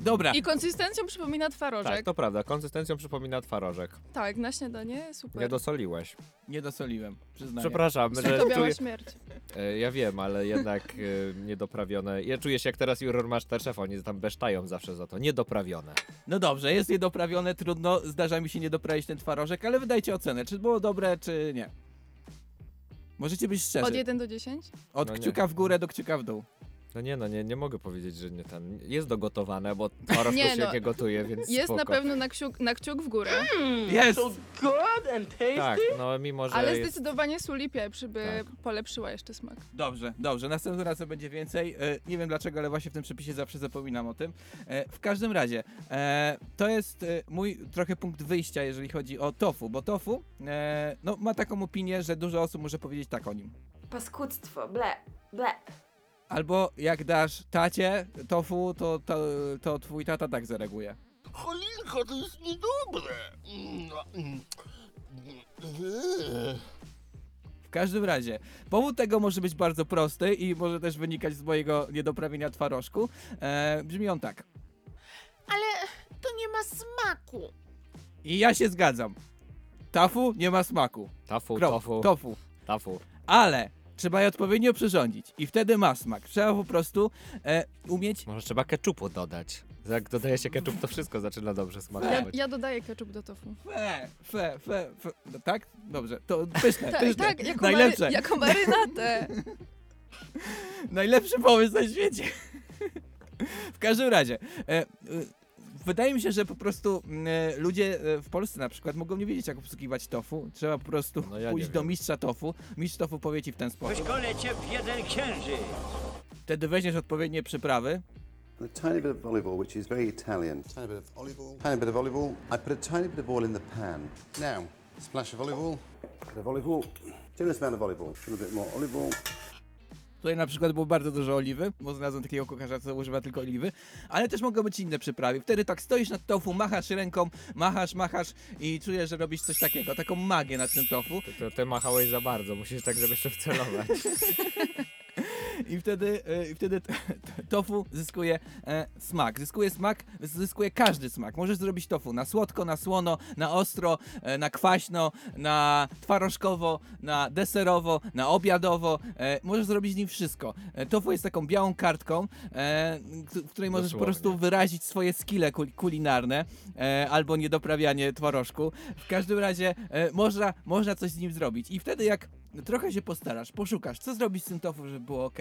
Speaker 2: Dobra,
Speaker 11: I konsystencją przypomina
Speaker 3: Tak,
Speaker 11: twarożek.
Speaker 3: to prawda. Konsystencją przypomina twarożek.
Speaker 11: Tak, na śniadanie super.
Speaker 3: Nie dosoliłeś.
Speaker 2: nie dosoliłem, przyznaję.
Speaker 3: Przepraszam,
Speaker 11: To
Speaker 3: że
Speaker 11: biała
Speaker 3: czuję...
Speaker 11: śmierć.
Speaker 3: E, Ja wiem, ale jednak e, niedoprawione. Ja czuję się jak teraz Juror Masterchef, oni tam besztają zawsze za to. Niedoprawione.
Speaker 2: No dobrze, jest niedoprawione, trudno, zdarza mi się nie doprawić ten twarożek, ale wydajcie ocenę, czy było dobre, czy nie. Możecie być szczerzy.
Speaker 11: Od 1 do 10?
Speaker 2: Od
Speaker 3: No nie.
Speaker 2: kciuka w górę do kciuka w dół.
Speaker 3: No nie, no nie, nie mogę powiedzieć, że nie ten. Jest dogotowane, bo twarożku
Speaker 11: Nie,
Speaker 3: się
Speaker 11: no.
Speaker 3: nie gotuje, więc
Speaker 11: Jest
Speaker 3: spoko.
Speaker 11: na pewno na kciuk, na kciuk w górę,
Speaker 2: Jest!
Speaker 3: Tak, no mimo, że
Speaker 11: ale
Speaker 3: jest...
Speaker 11: zdecydowanie sól i pieprz by
Speaker 3: Tak.
Speaker 11: polepszyła jeszcze smak.
Speaker 2: Dobrze, dobrze, następnym razem będzie więcej. E, nie wiem dlaczego, ale właśnie w tym przepisie zawsze zapominam o tym. E, w każdym razie, e, to jest e, mój trochę punkt wyjścia, jeżeli chodzi o tofu, bo tofu e, no, ma taką opinię, że dużo osób może powiedzieć tak o nim.
Speaker 8: Paskudztwo, ble, ble.
Speaker 2: Albo jak dasz tacie tofu, to, to, to twój tata tak zareaguje.
Speaker 1: Cholinka, to jest niedobre.
Speaker 2: W każdym razie, powód tego może być bardzo prosty i może też wynikać z mojego niedoprawienia twarożku. E, brzmi on tak.
Speaker 8: Ale to nie ma smaku.
Speaker 2: I ja się zgadzam. Tafu nie ma smaku.
Speaker 3: Tafu,
Speaker 2: Krop,
Speaker 3: tofu,
Speaker 2: tofu.
Speaker 3: tafu.
Speaker 2: Ale trzeba je odpowiednio przyrządzić i wtedy ma smak. Trzeba po prostu e, umieć.
Speaker 3: Może trzeba keczupu dodać. Jak dodaje się keczup, to wszystko zaczyna dobrze
Speaker 11: Ja,
Speaker 3: smakować.
Speaker 11: ja dodaję ketchup do tofu.
Speaker 2: Fe, fe, fe, fe. No, tak? Dobrze, to pyszne,
Speaker 11: Tak,
Speaker 2: pyszne.
Speaker 11: tak, jako,
Speaker 2: Najlepsze.
Speaker 11: Mary, jako marynatę.
Speaker 2: Najlepszy pomysł na świecie. w każdym razie, e, e, wydaje mi się, że po prostu mm, e, ludzie e, w Polsce na przykład mogą nie wiedzieć, jak obsługiwać tofu. Trzeba po prostu
Speaker 3: No ja nie
Speaker 2: pójść do
Speaker 3: wiem.
Speaker 2: mistrza tofu. Mistrz tofu powie ci w ten sposób.
Speaker 10: Wyszkolę cię w jeden księżyc.
Speaker 2: Wtedy weźmiesz odpowiednie przyprawy.
Speaker 9: A tiny bit of olive oil, which is very Italian. Tiny bit of olive oil. Tiny bit of olive oil. I put a tiny bit of oil in the pan. Now, splash of olive oil. Bit of olive oil. Generous amount of olive oil. A little bit more olive oil.
Speaker 2: Tutaj na przykład było bardzo dużo oliwy, bo znalazłem takiego kucharza, co używa tylko oliwy, ale też mogą być inne przyprawy. Wtedy tak stoisz nad tofu, machasz ręką, machasz, machasz i czujesz, że robisz coś takiego, taką magię nad tym tofu.
Speaker 3: To, ty machałeś za bardzo, musisz tak, żeby jeszcze wcelować.
Speaker 2: I wtedy, e, i wtedy tofu zyskuje e, smak. Zyskuje smak, zyskuje każdy smak. Możesz zrobić tofu na słodko, na słono, na ostro, e, na kwaśno, na twarożkowo, na deserowo, na obiadowo. Możesz zrobić z nim wszystko. Tofu jest taką białą kartką, w której możesz po
Speaker 3: Dosłownie.
Speaker 2: prostu wyrazić swoje skille kul- kulinarne albo niedoprawianie twarożku. W każdym razie można, można coś z nim zrobić. I wtedy jak trochę się postarasz, poszukasz, co zrobić z tym tofu, żeby było ok,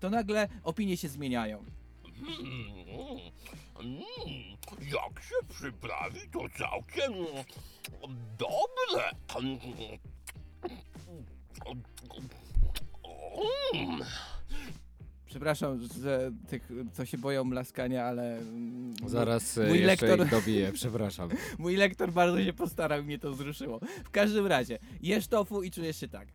Speaker 2: to nagle opinie się zmieniają.
Speaker 1: Jak się przyprawi, to całkiem dobre. Mm.
Speaker 2: Przepraszam, że tych, co się boją mlaskania, ale mm,
Speaker 3: Zaraz e,
Speaker 2: Mój
Speaker 3: jeszcze
Speaker 2: lektor-
Speaker 3: ich dobiję, przepraszam.
Speaker 2: mój lektor bardzo się postarał i mnie to wzruszyło. W każdym razie, jesz tofu i czujesz się tak.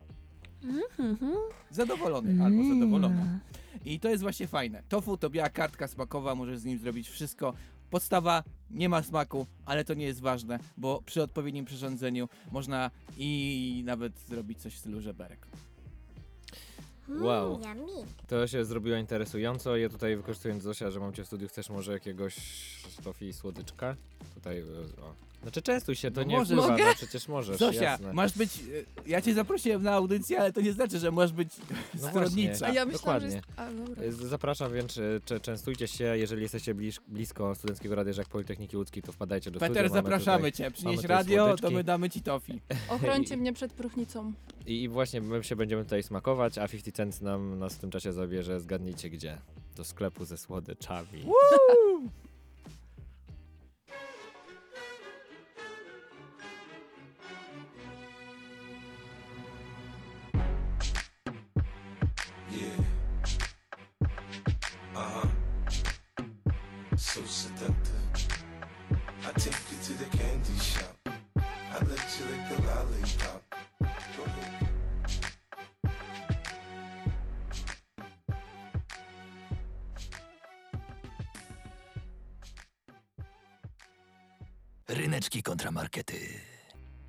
Speaker 2: Zadowolony albo zadowolona. I to jest właśnie fajne. Tofu to biała kartka smakowa, możesz z nim zrobić wszystko. Podstawa nie ma smaku, ale to nie jest ważne, bo przy odpowiednim przyrządzeniu można i nawet zrobić coś w stylu żeberek.
Speaker 3: Wow.
Speaker 8: Yummy.
Speaker 3: To się zrobiło interesująco. Ja tutaj wykorzystując Zosia, że mam cię w studiu, chcesz może jakiegoś tofi słodyczka? Tutaj, e, o. Znaczy częstuj się, to
Speaker 2: No
Speaker 3: nie
Speaker 2: możesz.
Speaker 3: wpływa,
Speaker 11: Mogę?
Speaker 3: no przecież możesz,
Speaker 2: Zosia,
Speaker 3: jasne.
Speaker 2: masz być. e, Ja cię zaprosiłem na audycję, ale to nie znaczy, że masz być
Speaker 3: No
Speaker 2: stronnicza.
Speaker 11: A ja myślałam, że jest... A, dobra.
Speaker 3: E, Zapraszam więc, e, cze- częstujcie się, jeżeli jesteście bliż, blisko Studenckiego Radia Żak Politechniki Łódzkiej, to wpadajcie do
Speaker 2: Peter,
Speaker 3: studia. mamy
Speaker 2: zapraszamy
Speaker 3: tutaj-
Speaker 2: cię. Przynieś
Speaker 3: tutaj
Speaker 2: radio, to
Speaker 3: słodyczki.
Speaker 2: my damy ci tofi.
Speaker 11: Ochrońcie mnie przed próchnicą.
Speaker 3: I, I właśnie my się będziemy tutaj smakować, a 50 Cent nam nas w tym czasie zabierze, zgadnijcie gdzie. Do sklepu ze słodyczami.
Speaker 1: Kontramarkety.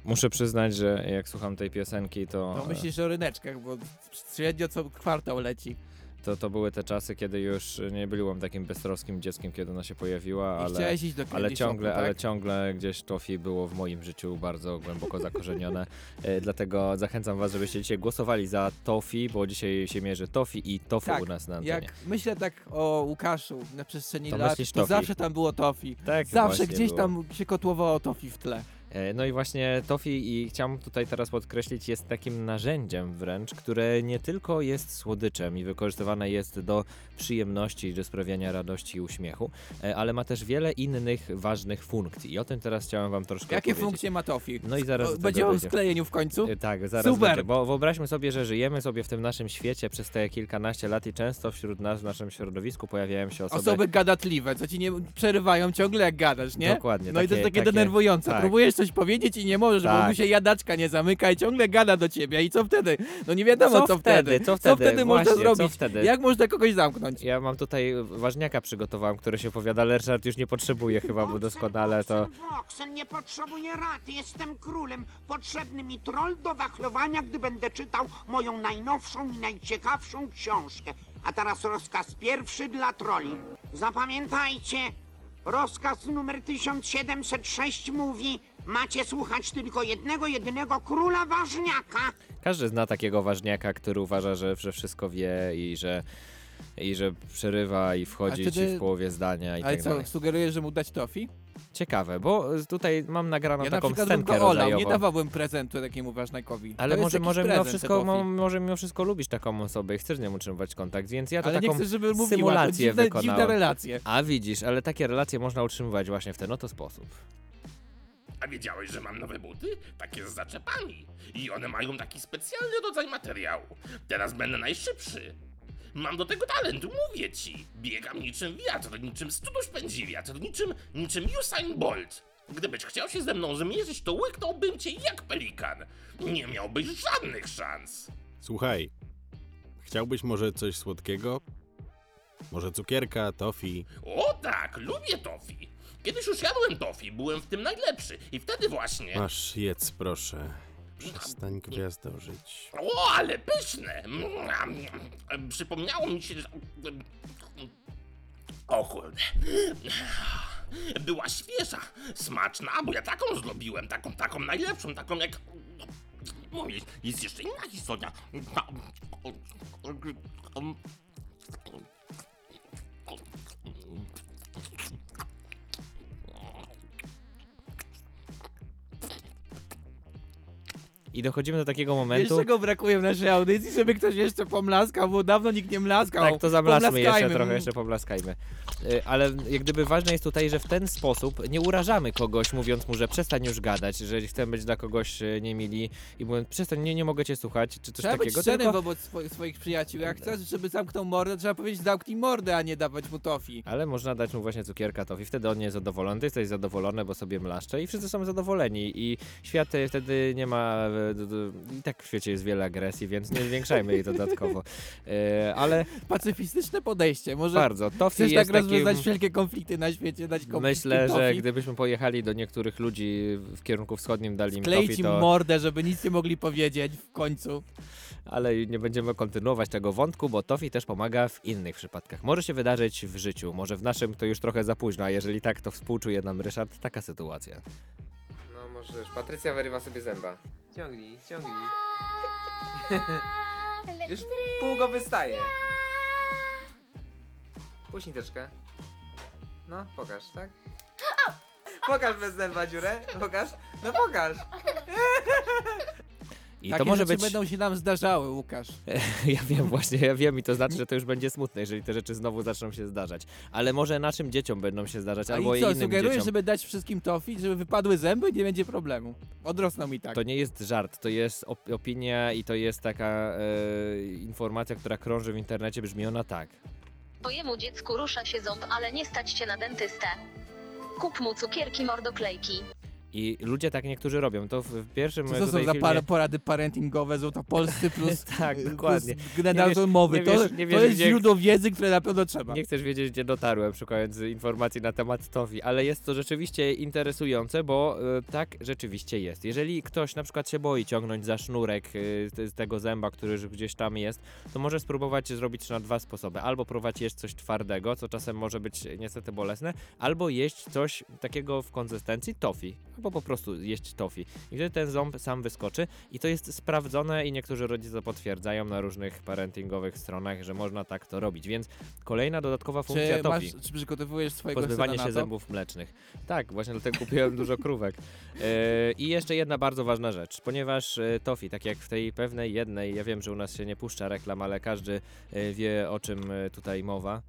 Speaker 3: Muszę przyznać, że jak słucham tej piosenki, to...
Speaker 2: To myślisz o ryneczkach, bo średnio co kwartał leci.
Speaker 3: To, to były te czasy, kiedy już nie byłem takim beztroskim dzieckiem, kiedy ona się pojawiła, ale,
Speaker 2: chciałeś iść do
Speaker 3: ale ciągle,
Speaker 2: shopu,
Speaker 3: ale
Speaker 2: tak?
Speaker 3: ciągle gdzieś tofi było w moim życiu bardzo głęboko zakorzenione. E, Dlatego zachęcam was, żebyście dzisiaj głosowali za tofi, bo dzisiaj się mierzy tofi i tofu
Speaker 2: Tak,
Speaker 3: u nas na antenie.
Speaker 2: Jak myślę tak o Łukaszu na przestrzeni
Speaker 3: To
Speaker 2: lat, to
Speaker 3: tofi.
Speaker 2: zawsze tam było tofi.
Speaker 3: Tak,
Speaker 2: zawsze gdzieś
Speaker 3: było.
Speaker 2: tam się kotłowało tofi w tle.
Speaker 3: E, No i właśnie Tofi i chciałem tutaj teraz podkreślić jest takim narzędziem wręcz, które nie tylko jest słodyczem i wykorzystywane jest do przyjemności, do sprawiania radości i uśmiechu, e, ale ma też wiele innych ważnych funkcji i o tym teraz chciałem wam troszkę
Speaker 2: Jakie
Speaker 3: opowiedzieć.
Speaker 2: funkcje ma tofi?
Speaker 3: No i zaraz
Speaker 2: O, Będzie o sklejeniu w końcu?
Speaker 3: E, Tak, zaraz
Speaker 2: Super.
Speaker 3: będzie, bo wyobraźmy sobie, że żyjemy sobie w tym naszym świecie przez te kilkanaście lat i często wśród nas, w naszym środowisku pojawiają się osoby...
Speaker 2: Osoby gadatliwe, co ci nie przerywają ciągle jak gadasz, nie?
Speaker 3: Dokładnie,
Speaker 2: No i to jest
Speaker 3: takie-
Speaker 2: takie,
Speaker 3: takie-
Speaker 2: denerwujące.
Speaker 3: tak.
Speaker 2: Próbujesz coś powiedzieć i nie możesz, bo
Speaker 3: Tak.
Speaker 2: mu się jadaczka nie zamyka i ciągle gada do ciebie. I co wtedy? No nie wiadomo,
Speaker 3: Co
Speaker 2: co,
Speaker 3: wtedy? Co wtedy?
Speaker 2: można
Speaker 3: Właśnie, co
Speaker 2: zrobić?
Speaker 3: wtedy?
Speaker 2: Jak można kogoś zamknąć?
Speaker 3: Ja mam tutaj ważniaka przygotowałem, który się opowiada, ale Ryszard już nie potrzebuje chyba, bo doskonale to...
Speaker 13: Boksen nie potrzebuję rad, jestem królem. Potrzebny mi troll do wachlowania, gdy będę czytał moją najnowszą i najciekawszą książkę. A teraz rozkaz pierwszy dla troli. Zapamiętajcie, rozkaz numer 1706 mówi, macie słuchać tylko jednego, jedynego króla ważniaka.
Speaker 3: Każdy zna takiego ważniaka, który uważa, że, że wszystko wie i że, i że przerywa i wchodzi
Speaker 2: A
Speaker 3: ci
Speaker 2: wtedy-
Speaker 3: w połowie zdania i
Speaker 2: Ale
Speaker 3: tak
Speaker 2: co,
Speaker 3: dalej.
Speaker 2: sugerujesz, że mu dać tofi?
Speaker 3: Ciekawe, bo tutaj mam nagraną
Speaker 2: Ja na
Speaker 3: taką
Speaker 2: przykład bym
Speaker 3: scenkę
Speaker 2: go olał,
Speaker 3: rodzajową.
Speaker 2: nie dawałbym prezentu takiemu ważnajkowi.
Speaker 3: Ale
Speaker 2: to jest
Speaker 3: może,
Speaker 2: jakiś
Speaker 3: może, mimo
Speaker 2: prezent,
Speaker 3: wszystko, mo, może mimo wszystko lubisz taką osobę i chcesz z nią utrzymywać kontakt, więc ja to
Speaker 2: Ale nie
Speaker 3: taką
Speaker 2: chcę, żeby mówiła, to
Speaker 3: symulację
Speaker 2: dziwne,
Speaker 3: wykonałem.
Speaker 2: dziwne relacje.
Speaker 3: A widzisz, ale takie relacje można utrzymywać właśnie w ten oto sposób.
Speaker 1: A wiedziałeś, że mam nowe buty? Takie z zaczepami. I one mają taki specjalny rodzaj materiału. Teraz będę najszybszy. Mam do tego talent, mówię ci. Biegam niczym wiatr, niczym studusz pędzi wiatr, niczym, niczym Usain Bolt. Gdybyś chciał się ze mną zmierzyć, to łyknąłbym cię jak pelikan. Nie miałbyś żadnych szans.
Speaker 6: Słuchaj, chciałbyś może coś słodkiego? Może cukierka, tofi?
Speaker 1: O tak, lubię tofi. Kiedyś już jadłem tofi, byłem w tym najlepszy. I wtedy właśnie...
Speaker 6: Masz, jedz proszę. Przestań gwiazdorzyć.
Speaker 1: O, ale pyszne! Przypomniało mi się, że... O kurde. Była świeża, smaczna, bo ja taką zrobiłem, taką, taką najlepszą, taką jak... Mówię, jest jeszcze inna historia.
Speaker 3: I dochodzimy do takiego
Speaker 2: Wiesz,
Speaker 3: momentu...
Speaker 2: czego brakuje w naszej audycji, żeby ktoś jeszcze pomlaskał, bo dawno nikt nie mlaskał.
Speaker 3: Tak, to zamlaskmy jeszcze
Speaker 2: Pomlaskajmy.
Speaker 3: trochę, jeszcze poblaskajmy. Y, Ale jak gdyby ważne jest tutaj, że w ten sposób nie urażamy kogoś, mówiąc mu, że przestań już gadać, że chcemy być dla kogoś y, niemili i mówiąc, przestań, nie, nie mogę cię słuchać, czy coś
Speaker 2: Trzeba być
Speaker 3: takiego.
Speaker 2: szczerym
Speaker 3: Tylko...
Speaker 2: wobec swoich, swoich przyjaciół. Jak chcesz, żeby zamknął mordę, trzeba powiedzieć zamknij mordę, a nie dawać mu tofi.
Speaker 3: Ale można dać mu właśnie cukierka tofi, wtedy on nie jest zadowolony, ty jesteś zadowolony, bo sobie mlaszcze i wszyscy są zadowoleni i świat y, wtedy nie ma, i tak w świecie jest wiele agresji, więc nie zwiększajmy jej dodatkowo. Y, Ale
Speaker 2: Pacyfistyczne podejście. Może
Speaker 3: bardzo, tofi
Speaker 2: chcesz
Speaker 3: jest
Speaker 2: tak rozwiązać
Speaker 3: takim...
Speaker 2: wszelkie konflikty na świecie, dać
Speaker 3: Myślę, że gdybyśmy pojechali do niektórych ludzi w kierunku wschodnim, dali im
Speaker 2: Kleić
Speaker 3: tofi,
Speaker 2: im
Speaker 3: to...
Speaker 2: mordę, żeby nic nie mogli powiedzieć w końcu.
Speaker 3: Ale nie będziemy kontynuować tego wątku, bo tofi też pomaga w innych przypadkach. Może się wydarzyć w życiu, może w naszym to już trochę za późno, a jeżeli tak, to współczuje nam Ryszard taka sytuacja. No możesz, Patrycja wyrywa sobie zęba. Ciągnij, ciągnij. już pół go wystaje. Puść niteczkę. No, pokaż, tak? Pokaż bez zęba dziurę, pokaż. No pokaż. I
Speaker 2: Takie
Speaker 3: to może
Speaker 2: rzeczy
Speaker 3: być...
Speaker 2: będą się nam zdarzały, Łukasz.
Speaker 3: Ja wiem właśnie, ja wiem i to znaczy, że to już będzie smutne, jeżeli te rzeczy znowu zaczną się zdarzać. Ale może naszym dzieciom będą się zdarzać,
Speaker 2: A
Speaker 3: albo
Speaker 2: i co,
Speaker 3: innym
Speaker 2: sugerujesz,
Speaker 3: dzieciom.
Speaker 2: żeby dać wszystkim tofi, żeby wypadły zęby? Nie będzie problemu. Odrosną mi tak.
Speaker 3: To nie jest żart, to jest op- opinia i to jest taka e, informacja, która krąży w internecie, brzmi ona tak.
Speaker 14: Twojemu dziecku rusza się ząb, ale nie stać się na dentystę. Kup mu cukierki mordoklejki.
Speaker 3: I ludzie tak niektórzy robią. To w, w pierwszym
Speaker 2: Co to są za
Speaker 3: filmie...
Speaker 2: porady parentingowe, to polscy plus,
Speaker 3: Tak,
Speaker 2: plus
Speaker 3: dokładnie. Nie wiesz-
Speaker 2: mowy.
Speaker 3: nie
Speaker 2: to
Speaker 3: wiesz- nie
Speaker 2: to jest
Speaker 3: gdzie-
Speaker 2: źródło wiedzy, które na pewno trzeba.
Speaker 3: Nie chcesz wiedzieć, gdzie dotarłem, szukając informacji na temat TOFI, ale jest to rzeczywiście interesujące, bo e, tak rzeczywiście jest. Jeżeli ktoś na przykład się boi ciągnąć za sznurek e, z tego zęba, który już gdzieś tam jest, to może spróbować zrobić na dwa sposoby. Albo próbować jeść coś twardego, co czasem może być niestety bolesne, albo jeść coś takiego w konsystencji tofi, albo po prostu jeść tofi. I wtedy ten ząb sam wyskoczy i to jest sprawdzone i niektórzy rodzice potwierdzają na różnych parentingowych stronach, że można tak to robić, więc kolejna dodatkowa funkcja
Speaker 2: Czy, masz,
Speaker 3: tofi.
Speaker 2: czy przygotowujesz swojego
Speaker 3: Pozbywanie się zębów mlecznych. Tak, właśnie dlatego kupiłem dużo krówek. E, I jeszcze jedna bardzo ważna rzecz, ponieważ e, tofi, tak jak w tej pewnej jednej, ja wiem, że u nas się nie puszcza reklam, ale każdy e, wie o czym tutaj mowa.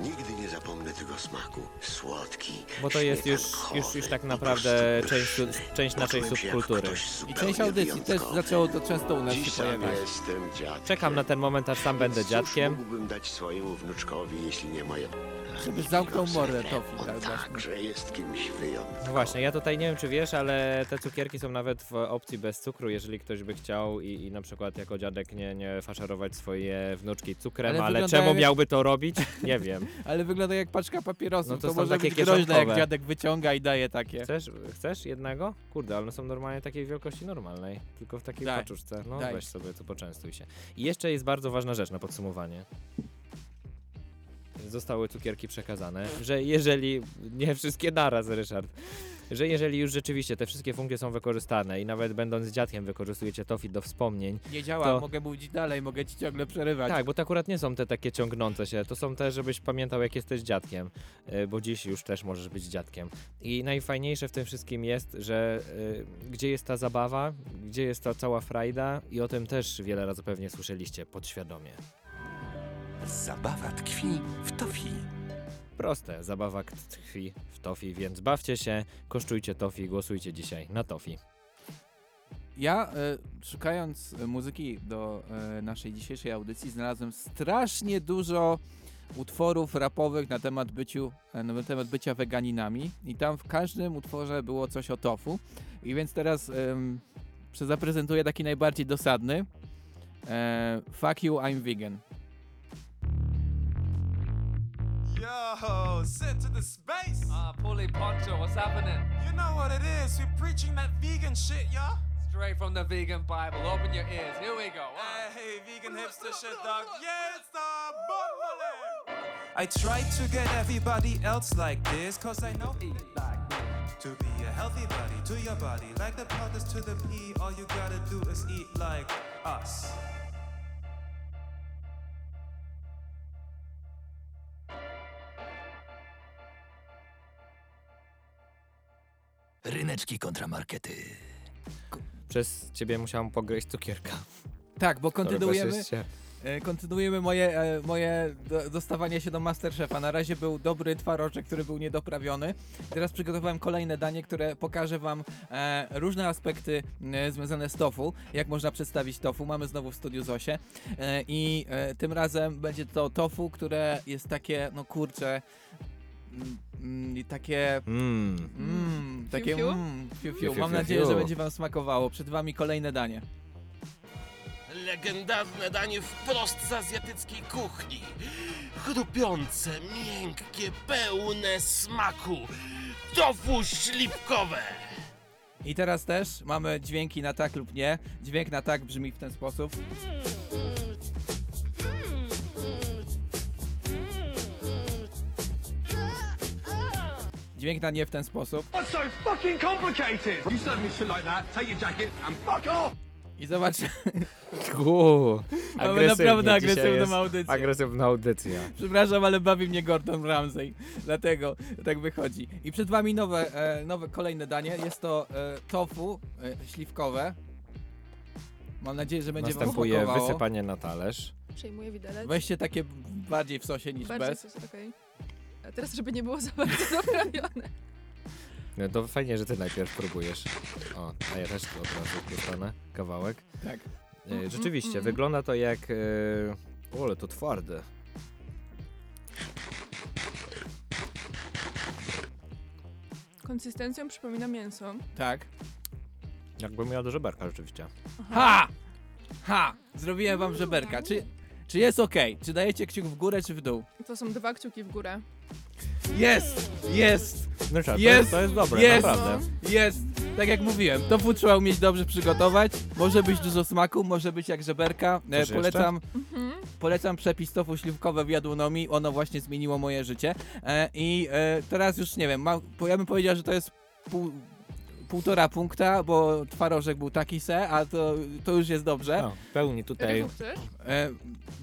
Speaker 15: Nigdy nie zapomnę tego smaku. Słodki.
Speaker 3: Bo to jest już, już, już tak naprawdę część, część naszej subkultury.
Speaker 2: I część audycji też zaczęło to często u nas się pojawiać.
Speaker 15: jestem dziadkiem.
Speaker 3: Czekam na ten moment, aż sam będę dziadkiem.
Speaker 15: mógłbym dać swojemu wnuczkowi, jeśli nie moje...
Speaker 2: Żeby zamknął mordę
Speaker 15: serce?
Speaker 2: Tofi,
Speaker 15: On
Speaker 2: tak właśnie.
Speaker 15: także jest kimś wyjątkowym.
Speaker 3: No właśnie, ja tutaj nie wiem czy wiesz, ale te cukierki są nawet w opcji bez cukru, jeżeli ktoś by chciał i, i na przykład jako dziadek nie, nie faszerować swoje wnuczki cukrem,
Speaker 2: Ale
Speaker 3: ale, czemu miałby to robić? Nie wiem.
Speaker 2: Ale wygląda jak paczka papierosów.
Speaker 3: No to
Speaker 2: to
Speaker 3: są
Speaker 2: może
Speaker 3: takie
Speaker 2: być groźne, jak dziadek wyciąga i daje takie.
Speaker 3: Chcesz, chcesz jednego? Kurde, ale one są normalnie takiej wielkości normalnej, tylko w takiej
Speaker 2: Daj,
Speaker 3: paczuszce. No
Speaker 2: daj.
Speaker 3: weź sobie, tu poczęstuj się. I jeszcze jest bardzo ważna rzecz na podsumowanie. Zostały cukierki przekazane, że jeżeli, nie wszystkie naraz Ryszard, że jeżeli już rzeczywiście te wszystkie funkcje są wykorzystane i nawet będąc dziadkiem wykorzystujecie tofi do wspomnień,
Speaker 2: Nie działa,
Speaker 3: to...
Speaker 2: mogę mówić dalej, mogę ci ciągle przerywać.
Speaker 3: Tak, bo to akurat nie są te takie ciągnące się, to są te, żebyś pamiętał jak jesteś dziadkiem, y, bo dziś już też możesz być dziadkiem. I najfajniejsze w tym wszystkim jest, że y, gdzie jest ta zabawa, gdzie jest ta cała frajda i o tym też wiele razy pewnie słyszeliście podświadomie.
Speaker 16: Zabawa tkwi w tofi.
Speaker 3: Proste, zabawa tkwi w tofi, więc bawcie się, kosztujcie tofi, głosujcie dzisiaj na tofi.
Speaker 2: Ja e, szukając e, muzyki do e, naszej dzisiejszej audycji znalazłem strasznie dużo utworów rapowych na temat, byciu, na temat bycia weganinami. I tam w każdym utworze było coś o tofu. I więc teraz prze- zaprezentuję taki najbardziej dosadny. Fuck you, I'm vegan.
Speaker 17: Yo, sit to the space. Ah, uh, Pulley Poncho, what's happening? You know what it is. We're preaching that vegan shit, yeah? Straight from the vegan Bible. Open your ears. Here we go. Hey, vegan hipster shit, dog. Yeah, it's the Bumble. I try to get everybody else like this, cause I know eat like me. To be a healthy body, to your body, like the POTUS to the P, all you gotta do is eat like us.
Speaker 16: Ryneczki kontramarkety.
Speaker 3: Przez ciebie musiałem pogryźć cukierka.
Speaker 2: Tak, bo kontynuujemy, e, kontynuujemy moje, e, moje do, dostawanie się do Masterchefa. Na razie był dobry twaroczek, który był niedoprawiony. Teraz przygotowałem kolejne danie, które pokaże wam e, różne aspekty związane z tofu, jak można przedstawić tofu. Mamy znowu w studiu Zosię i tym razem będzie to tofu, które jest takie, no kurcze, mm, mm, i takie...
Speaker 3: Mm.
Speaker 2: Mm, takie
Speaker 8: Fiu, fiu?
Speaker 2: mm, fiu,
Speaker 3: Fiu,
Speaker 2: fiu.
Speaker 3: fiu,
Speaker 2: Mam
Speaker 3: fiu,
Speaker 2: nadzieję, że będzie wam smakowało. Przed wami kolejne danie.
Speaker 1: Legendarne danie wprost z azjatyckiej kuchni. Chrupiące, miękkie, pełne smaku. Tofu śliwkowe.
Speaker 2: I teraz też mamy dźwięki na tak lub nie. Dźwięk na tak brzmi w ten sposób. Dźwięk na nie w ten sposób.
Speaker 17: What's so fucking complicated? You serve me shit like that, take your jacket and fuck off!
Speaker 2: I zobacz.
Speaker 3: Uuu,
Speaker 2: Mamy naprawdę agresywną audycję.
Speaker 3: Agresywna audycja.
Speaker 2: Przepraszam, ale bawi mnie Gordon Ramsay. Dlatego tak wychodzi. I przed wami nowe, e, nowe kolejne danie. Jest to e, tofu e, śliwkowe. Mam nadzieję, że będzie wam
Speaker 3: Następuje
Speaker 2: smakowało.
Speaker 3: wysypanie na talerz.
Speaker 8: Przejmuję widelec.
Speaker 2: Weźcie takie bardziej w sosie niż
Speaker 8: Bardziej
Speaker 2: bez.
Speaker 8: sos, okej. A teraz, żeby nie było za bardzo doprawione.
Speaker 3: No to fajnie, że ty najpierw próbujesz. O, a ja też tu od razu dostanę kawałek.
Speaker 2: Tak.
Speaker 3: E, rzeczywiście,
Speaker 8: mm.
Speaker 3: wygląda to jak... E, o, ale to twarde.
Speaker 8: Konsystencją przypomina mięso.
Speaker 2: Tak.
Speaker 3: Jakbym miał do żeberka rzeczywiście.
Speaker 2: Ha! Ha! Zrobiłem wam żeberka. Czy, czy jest ok? Czy dajecie kciuk w górę, czy w dół?
Speaker 8: To są dwa kciuki w górę.
Speaker 2: Jest! Jest!
Speaker 3: No to
Speaker 2: jest!
Speaker 3: jest- to jest dobre,
Speaker 2: jest,
Speaker 3: naprawdę.
Speaker 2: Jest! Tak jak mówiłem, tofu trzeba umieć dobrze przygotować. Może być dużo smaku, może być jak żeberka. E,
Speaker 3: Coś
Speaker 2: polecam,
Speaker 8: Mhm.
Speaker 2: polecam przepis tofu śliwkowe w jadłonomii. Ono właśnie zmieniło moje życie. E, I e, teraz już nie wiem, ma, ja bym powiedział, że to jest pół, półtora punkta, bo twarożek był taki se, a to, to już jest dobrze.
Speaker 3: No, pełni tutaj.
Speaker 8: Chcesz?
Speaker 2: E,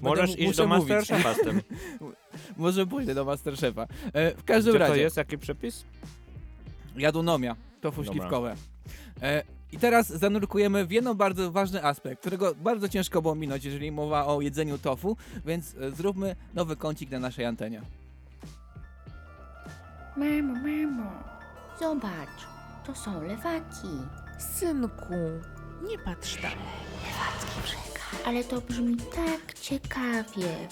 Speaker 3: Możesz
Speaker 2: będę-
Speaker 3: iść
Speaker 2: muszę
Speaker 3: do
Speaker 2: mówić.
Speaker 3: Masterchefa z tym.
Speaker 2: Może pójdę do Masterchefa. E, w każdym
Speaker 3: Gdzie
Speaker 2: razie.
Speaker 3: to jest? Jaki przepis?
Speaker 2: Jadłonomia, tofu
Speaker 3: Dobra.
Speaker 2: śliwkowe. E, I teraz zanurkujemy w jeden bardzo ważny aspekt, którego bardzo ciężko było minąć, jeżeli mowa o jedzeniu tofu, więc e, zróbmy nowy kącik na naszej antenie.
Speaker 18: Mamo, mamo, zobacz, to są lewaki. Synku, nie patrz brzeg. Ale to brzmi tak ciekawie.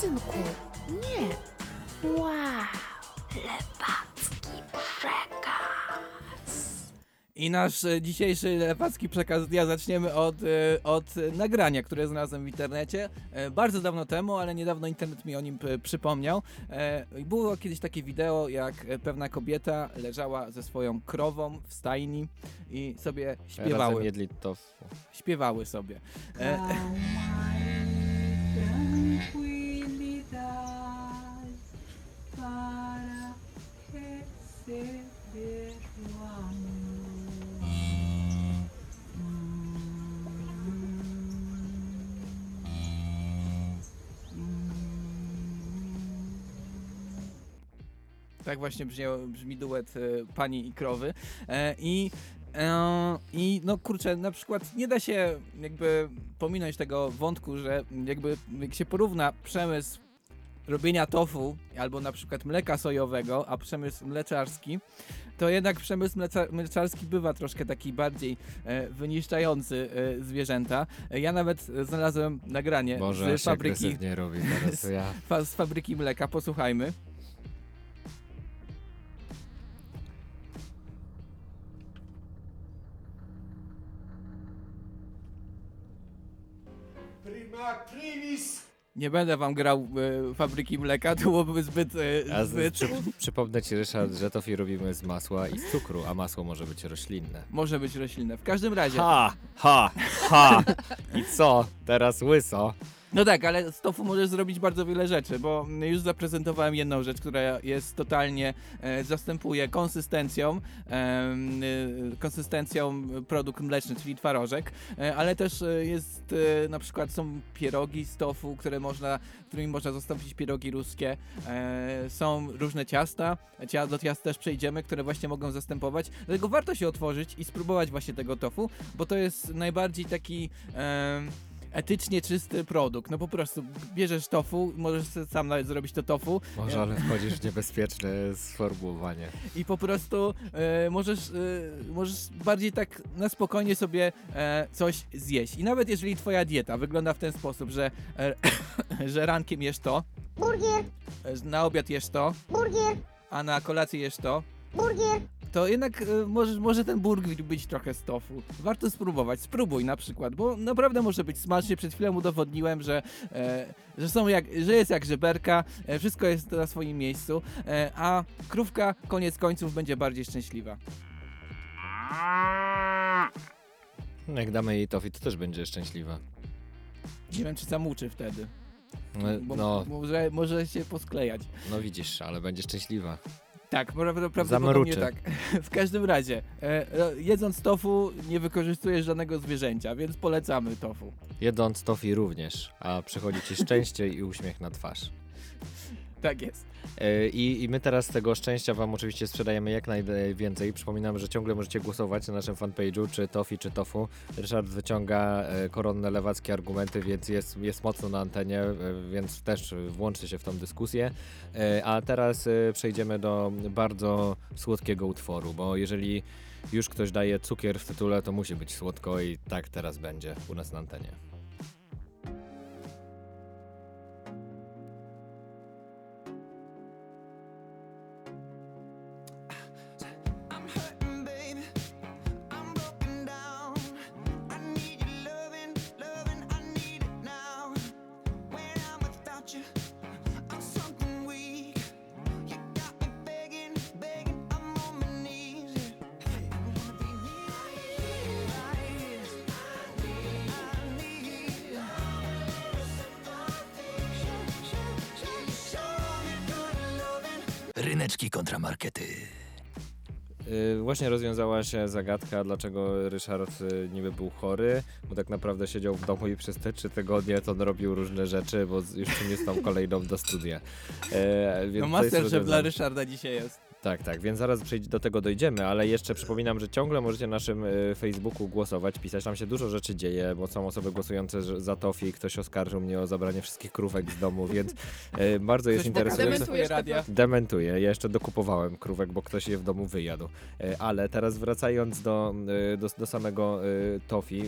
Speaker 18: Synku, nie. Wow, lewacki
Speaker 2: I nasz e, dzisiejszy lewacki przekaz dnia zaczniemy od, e, od nagrania, które znalazłem w internecie. E, bardzo dawno temu, ale niedawno internet mi o nim przypomniał. Było kiedyś takie wideo, jak pewna kobieta leżała ze swoją krową w stajni i sobie
Speaker 3: Razem
Speaker 2: śpiewały.
Speaker 3: jedli tofu.
Speaker 2: Śpiewały sobie. E, Tak właśnie brzmi, brzmi duet e, pani i krowy. E, I, e, I no kurczę, na przykład nie da się jakby pominąć tego wątku, że jakby jak się porówna przemysł robienia tofu albo na przykład mleka sojowego, a przemysł mleczarski, to jednak przemysł mleczarski bywa troszkę taki bardziej e, wyniszczający e, zwierzęta. E, ja nawet znalazłem nagranie
Speaker 3: Boże,
Speaker 2: z fabryki
Speaker 3: agresywnie robi teraz, ja.
Speaker 2: fa- z fabryki mleka, posłuchajmy. Nie będę wam grał e, fabryki mleka, to byłoby zbyt... E,
Speaker 3: A z,
Speaker 2: zbyt...
Speaker 3: przy, przypomnę ci, Ryszard, że tofi robimy z masła i z cukru, a masło może być roślinne.
Speaker 2: Może być roślinne. W każdym razie...
Speaker 3: Ha, ha, ha! I co? Teraz łyso.
Speaker 2: No tak, ale z tofu możesz zrobić bardzo wiele rzeczy, bo już zaprezentowałem jedną rzecz, która jest totalnie, e, zastępuje konsystencją, e, konsystencją produkt mleczny, czyli twarożek, e, ale też e, jest, e, na przykład są pierogi z tofu, które można, którymi można zastąpić pierogi ruskie, e, są różne ciasta, Cia- do ciast też przejdziemy, które właśnie mogą zastępować, dlatego warto się otworzyć i spróbować właśnie tego tofu, bo to jest najbardziej taki... em, etycznie czysty produkt. No po prostu bierzesz tofu, możesz sam nawet zrobić to tofu.
Speaker 3: Może, ale wchodzisz w niebezpieczne sformułowanie.
Speaker 2: I po prostu e, możesz, e, możesz bardziej tak na spokojnie sobie e, coś zjeść. I nawet jeżeli twoja dieta wygląda w ten sposób, że, że rankiem jesz to,
Speaker 19: Burgier,
Speaker 2: e, na obiad jesz to,
Speaker 19: burgier,
Speaker 2: a na kolację jesz to,
Speaker 19: burgier.
Speaker 2: To jednak e, może, może ten burger być trochę z tofu. Warto spróbować. Spróbuj na przykład, bo naprawdę może być smacznie. Przed chwilą udowodniłem, że, e, że, są jak, że jest jak żeberka, e, wszystko jest na swoim miejscu, e, a krówka koniec końców będzie bardziej szczęśliwa.
Speaker 3: No, Jak damy jej tofi, to też będzie szczęśliwa.
Speaker 2: Nie wiem, czy zamuczy wtedy.
Speaker 3: No,
Speaker 2: Bo
Speaker 3: no,
Speaker 2: może, może się posklejać.
Speaker 3: no widzisz, ale będzie szczęśliwa.
Speaker 2: Tak, pra- prawdopodobnie tak. W każdym razie, e, e, jedząc tofu nie wykorzystujesz żadnego zwierzęcia, więc polecamy tofu.
Speaker 3: Jedząc tofi również, a przychodzi ci szczęście i uśmiech na twarz.
Speaker 2: Tak jest.
Speaker 3: E, I, I my teraz tego szczęścia Wam oczywiście sprzedajemy jak najwięcej. Przypominam, że ciągle możecie głosować na naszym fanpage'u, czy Tofi, czy Tofu. Ryszard wyciąga e, koronne lewackie argumenty, więc jest, jest mocno na antenie, e, więc też włączcie się w tą dyskusję. A teraz przejdziemy do bardzo słodkiego utworu, bo jeżeli już ktoś daje cukier w tytule, to musi być słodko i tak teraz będzie u nas na antenie. Właśnie rozwiązała się zagadka, dlaczego Ryszard yy, niby był chory, bo tak naprawdę siedział w domu i przez te trzy tygodnie to on robił różne rzeczy, bo z- już przyniósł tam kolejną do studia. Yy, więc
Speaker 2: No
Speaker 3: to jest
Speaker 2: Masterchef dla
Speaker 3: rozwiązane.
Speaker 2: Ryszarda dzisiaj jest.
Speaker 3: Tak, tak, więc zaraz do tego dojdziemy, ale jeszcze przypominam, że ciągle możecie na naszym y, Facebooku głosować, pisać, tam się dużo rzeczy dzieje, bo są osoby głosujące że- za Tofi, ktoś oskarżył mnie o zabranie wszystkich krówek z domu, więc y, bardzo jest
Speaker 2: pokazuje
Speaker 3: interesujące.
Speaker 2: swoje radia.
Speaker 3: Dementuję, ja jeszcze dokupowałem krówek, bo ktoś je w domu wyjadł. E, Ale teraz wracając do, e, do, do samego e, Tofi,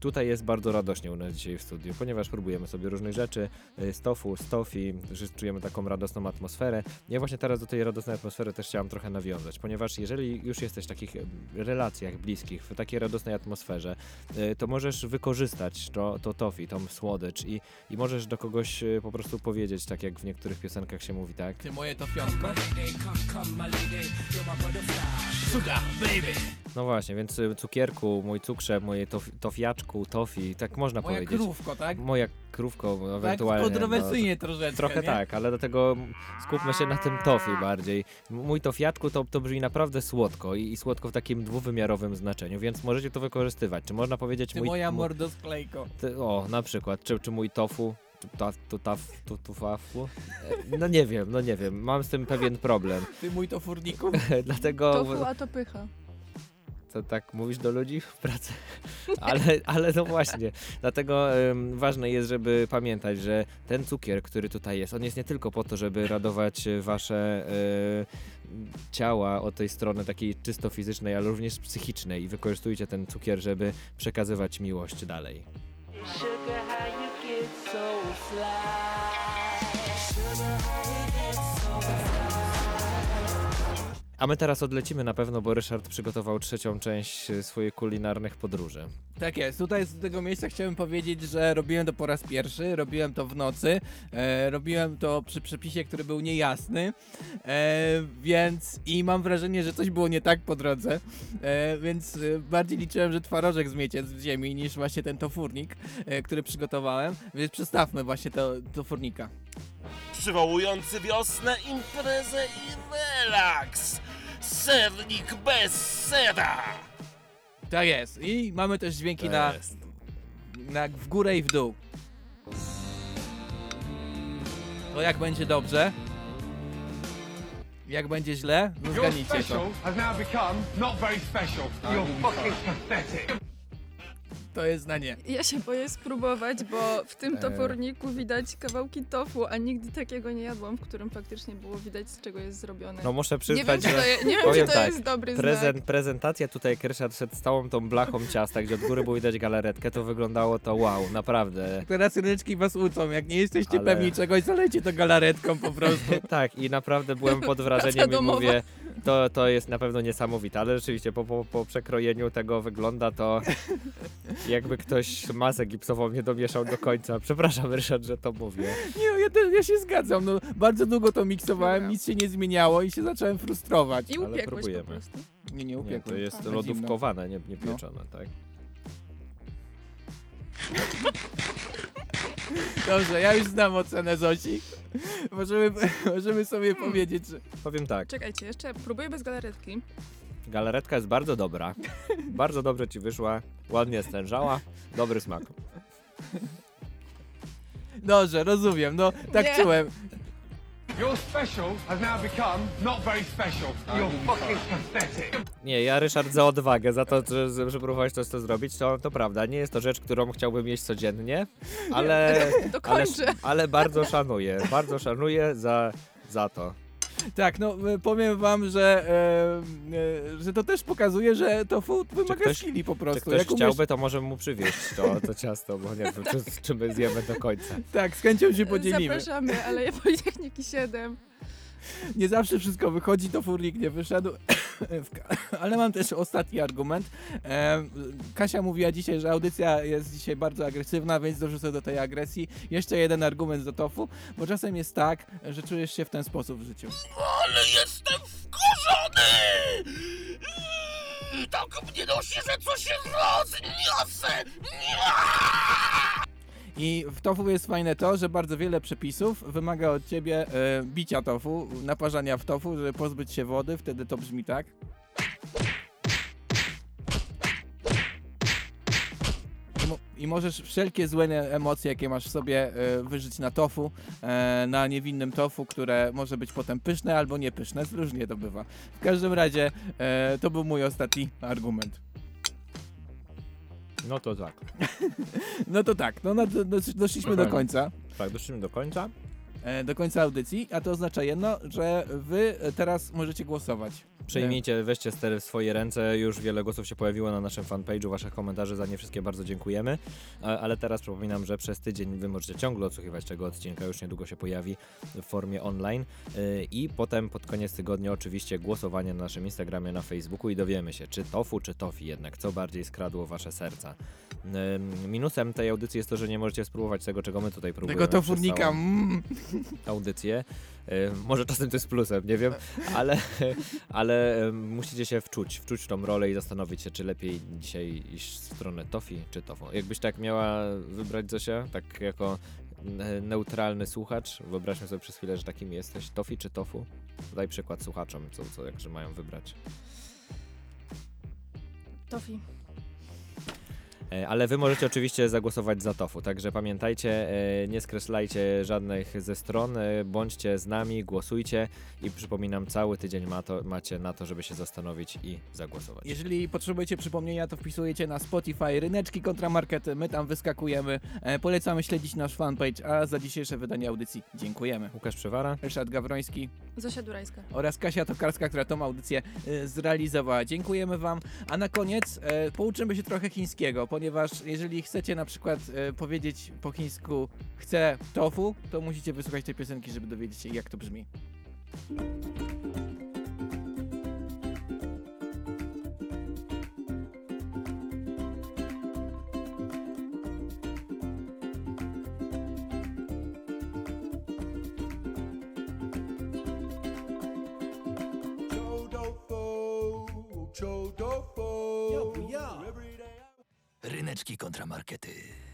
Speaker 3: tutaj jest bardzo radośnie u nas dzisiaj w studiu, ponieważ próbujemy sobie różnych rzeczy e, z tofu, z tofi, że czujemy taką radosną atmosferę. Ja właśnie teraz do tej radosnej atmosfery też chciałam trochę nawiązać, ponieważ jeżeli już jesteś w takich relacjach bliskich, w takiej radosnej atmosferze, e, to możesz wykorzystać to, to tofi, tą słodycz i, i możesz do kogoś e, po prostu powiedzieć, tak jak w niektórych piosenkach się mówi, tak?
Speaker 2: Ty moje to. Sugar, baby.
Speaker 3: No właśnie, więc y, cukierku, mój cukrze, moje tof, tofiaczku, tofi, tak można
Speaker 2: Moja
Speaker 3: powiedzieć.
Speaker 2: krówko, tak?
Speaker 3: Moja krówko, no, ewentualnie.
Speaker 2: kontrowersyjnie
Speaker 3: no,
Speaker 2: troszeczkę,
Speaker 3: Trochę
Speaker 2: nie?
Speaker 3: tak, ale do tego skupmy się na tym tofi bardziej. Mój tofiatku to, to brzmi naprawdę słodko i, i słodko w takim dwuwymiarowym znaczeniu, więc możecie to wykorzystywać. Czy można powiedzieć
Speaker 2: Ty
Speaker 3: mój...
Speaker 2: moja mordosklejko.
Speaker 3: ty, o, na przykład, czy, czy mój tofu, czy ta, tu, taf, tu, tu, fafu? E, No nie wiem, no nie wiem, mam z tym pewien problem.
Speaker 2: Ty mój to furniku.
Speaker 3: Dlatego...
Speaker 8: Tofu, a to pycha.
Speaker 3: To tak mówisz do ludzi w pracy? Ale, ale no właśnie, dlatego em, ważne jest, żeby pamiętać, że ten cukier, który tutaj jest, on jest nie tylko po to, żeby radować wasze e, ciała od tej strony takiej czysto fizycznej, ale również psychicznej i wykorzystujcie ten cukier, żeby przekazywać miłość dalej.
Speaker 17: Sugar,
Speaker 3: A my teraz odlecimy na pewno, bo Ryszard przygotował trzecią część e, swojej kulinarnych podróży.
Speaker 2: Tak jest, tutaj z tego miejsca chciałem powiedzieć, że robiłem to po raz pierwszy, robiłem to w nocy, e, robiłem to przy przepisie, który był niejasny, e, więc i mam wrażenie, że coś było nie tak po drodze, e, więc e, bardziej liczyłem, że twarożek zmiecie z ziemi niż właśnie ten tofurnik, e, który przygotowałem, więc przestawmy właśnie to, tofurnika.
Speaker 1: Przywołujący wiosnę, imprezę i relaks. Sernik bez sera.
Speaker 2: Tak jest i mamy też dźwięki na, na w górę i w dół. To jak będzie dobrze? Jak będzie źle? No
Speaker 20: Your
Speaker 2: zgadnijcie to.
Speaker 20: special has now become not very special. You're fucking pathetic.
Speaker 2: To jest na nie.
Speaker 8: Ja się boję spróbować, bo w tym
Speaker 3: Eee.
Speaker 8: toporniku widać kawałki tofu, a nigdy takiego nie jadłam, w którym faktycznie było widać, z czego jest zrobione.
Speaker 3: No muszę
Speaker 8: nie
Speaker 3: przyznać,
Speaker 8: wiem, czy to,
Speaker 3: że
Speaker 8: je, nie wiem, czy
Speaker 3: powiem
Speaker 8: to
Speaker 3: tak,
Speaker 8: jest dobry
Speaker 3: prezent,
Speaker 8: znak.
Speaker 3: prezentacja tutaj, jak Ryszard szedł z całą tą blachą ciasta, gdzie od góry było widać galaretkę, to wyglądało to wow, naprawdę.
Speaker 2: Teraz ryneczki was uczą, jak nie jesteście
Speaker 3: Ale-
Speaker 2: pewni czegoś, zalejcie to galaretką po prostu.
Speaker 3: tak, i naprawdę byłem pod wrażeniem i
Speaker 2: domowa.
Speaker 3: mówię, to, to jest na pewno niesamowite, ale rzeczywiście po, po, po przekrojeniu tego wygląda to jakby ktoś masę gipsową nie domieszał do końca. Przepraszam Ryszard, że to mówię.
Speaker 2: Nie, ja, też, ja się zgadzam, no bardzo długo to miksowałem, nic się nie zmieniało i się zacząłem frustrować.
Speaker 8: I
Speaker 3: Ale
Speaker 8: upiekłeś po
Speaker 3: próbujemy.
Speaker 8: prostu.
Speaker 2: Nie, nie
Speaker 3: Nie,
Speaker 2: upiekłem.
Speaker 3: to jest
Speaker 2: zimno.
Speaker 3: lodówkowane, nie, nie
Speaker 2: No.
Speaker 3: pieczone, tak?
Speaker 2: Dobrze, ja już znam ocenę Zosi. Możemy, możemy sobie powiedzieć, że...
Speaker 3: Powiem tak,
Speaker 8: Czekajcie, jeszcze próbuję bez galaretki.
Speaker 3: galaretka jest bardzo dobra, bardzo dobrze ci wyszła, ładnie stężała, dobry smak.
Speaker 2: Dobrze, rozumiem, no tak
Speaker 8: Nie.
Speaker 2: czułem.
Speaker 20: Your special has now become not very special. You're fucking pathetic.
Speaker 3: Nie, ja Ryszard za odwagę, za to, że, że próbowałeś to, to zrobić, to, to prawda. Nie jest to rzecz, którą chciałbym jeść codziennie, ale, ale,
Speaker 8: Dokończę.
Speaker 3: ale bardzo szanuję, bardzo szanuję za, za to.
Speaker 2: Tak, no e, powiem wam, że, e, e, że to też pokazuje, że tofu wymaga
Speaker 3: ktoś-
Speaker 2: skilli po
Speaker 3: Czy
Speaker 2: prostu.
Speaker 3: ktoś
Speaker 2: Jak umiesz-
Speaker 3: chciałby, to może mu przywieźć to, to ciasto, bo nie wiem, czy, czy my zjemy do końca.
Speaker 2: Tak, z chęcią się podzielimy.
Speaker 8: Zapraszamy, ale ja Politechniki 7.
Speaker 2: Nie zawsze wszystko wychodzi, to furnik nie wyszedł. Ale mam też ostatni argument. Kasia mówiła dzisiaj, że audycja jest dzisiaj bardzo agresywna, więc dorzucę do tej agresji jeszcze jeden argument do tofu, bo czasem jest tak, że czujesz się w ten sposób w życiu.
Speaker 1: Ale jestem wkurzony! Tak mnie nosi, że coś się rozniosę!
Speaker 2: I w tofu jest fajne to, że bardzo wiele przepisów wymaga od ciebie e, bicia tofu, naparzania w tofu, żeby pozbyć się wody, wtedy to brzmi tak. I, mo- I możesz wszelkie złe emocje, jakie masz w sobie, e, wyżyć na tofu, e, na niewinnym tofu, które może być potem pyszne albo niepyszne, różnie to bywa. W każdym razie e, to był mój ostatni argument.
Speaker 3: No to tak.
Speaker 2: No to tak, no, no do- dosz- doszliśmy do końca.
Speaker 3: Tak, doszliśmy do końca.
Speaker 2: e, do końca audycji, a to oznacza jedno, że wy teraz możecie głosować.
Speaker 3: Przejmijcie, weźcie stery w swoje ręce. Już wiele głosów się pojawiło na naszym fanpage'u, waszych komentarzy, za nie wszystkie bardzo dziękujemy. A- Ale teraz przypominam, że przez tydzień wy możecie ciągle odsłuchiwać tego odcinka, już niedługo się pojawi w formie online. Yy, I potem pod koniec tygodnia oczywiście głosowanie na naszym Instagramie, na Facebooku i dowiemy się, czy tofu, czy tofi jednak, co bardziej skradło wasze serca. Yy, Minusem tej audycji jest to, że nie możecie spróbować tego, czego my tutaj próbujemy.
Speaker 2: Tego
Speaker 3: przez całą
Speaker 2: Mm.
Speaker 3: audycję. E, Może czasem to jest plusem, nie wiem, ale, ale musicie się wczuć, wczuć w tą rolę i zastanowić się, czy lepiej dzisiaj iść w stronę tofi czy tofu. Jakbyś tak miała wybrać Zosia, tak jako ne- neutralny słuchacz, wyobraźmy sobie przez chwilę, że takim jesteś, tofi czy tofu? Daj przykład słuchaczom, co, co jakże mają wybrać.
Speaker 8: Tofi.
Speaker 3: E, Ale wy możecie oczywiście zagłosować za tofu, także pamiętajcie, e, nie skreślajcie żadnych ze stron, e, bądźcie z nami, głosujcie i przypominam, cały tydzień ma to, macie na to, żeby się zastanowić i zagłosować.
Speaker 2: Jeżeli potrzebujecie przypomnienia, to wpisujecie na Spotify ryneczki kontra markety, my tam wyskakujemy. Polecamy śledzić nasz fanpage, a za dzisiejsze wydanie audycji dziękujemy.
Speaker 3: Łukasz Przywara,
Speaker 2: Ryszard Gawroński
Speaker 8: Zosia Durajska.
Speaker 2: oraz Kasia Tokarska, która tą audycję zrealizowała. Dziękujemy Wam. A na koniec pouczymy się trochę chińskiego, ponieważ jeżeli chcecie na przykład e, powiedzieć po chińsku chcę tofu, to musicie wysłuchać tej piosenki, żeby dowiedzieć się jak to brzmi.
Speaker 16: Ryneczki kontra markety.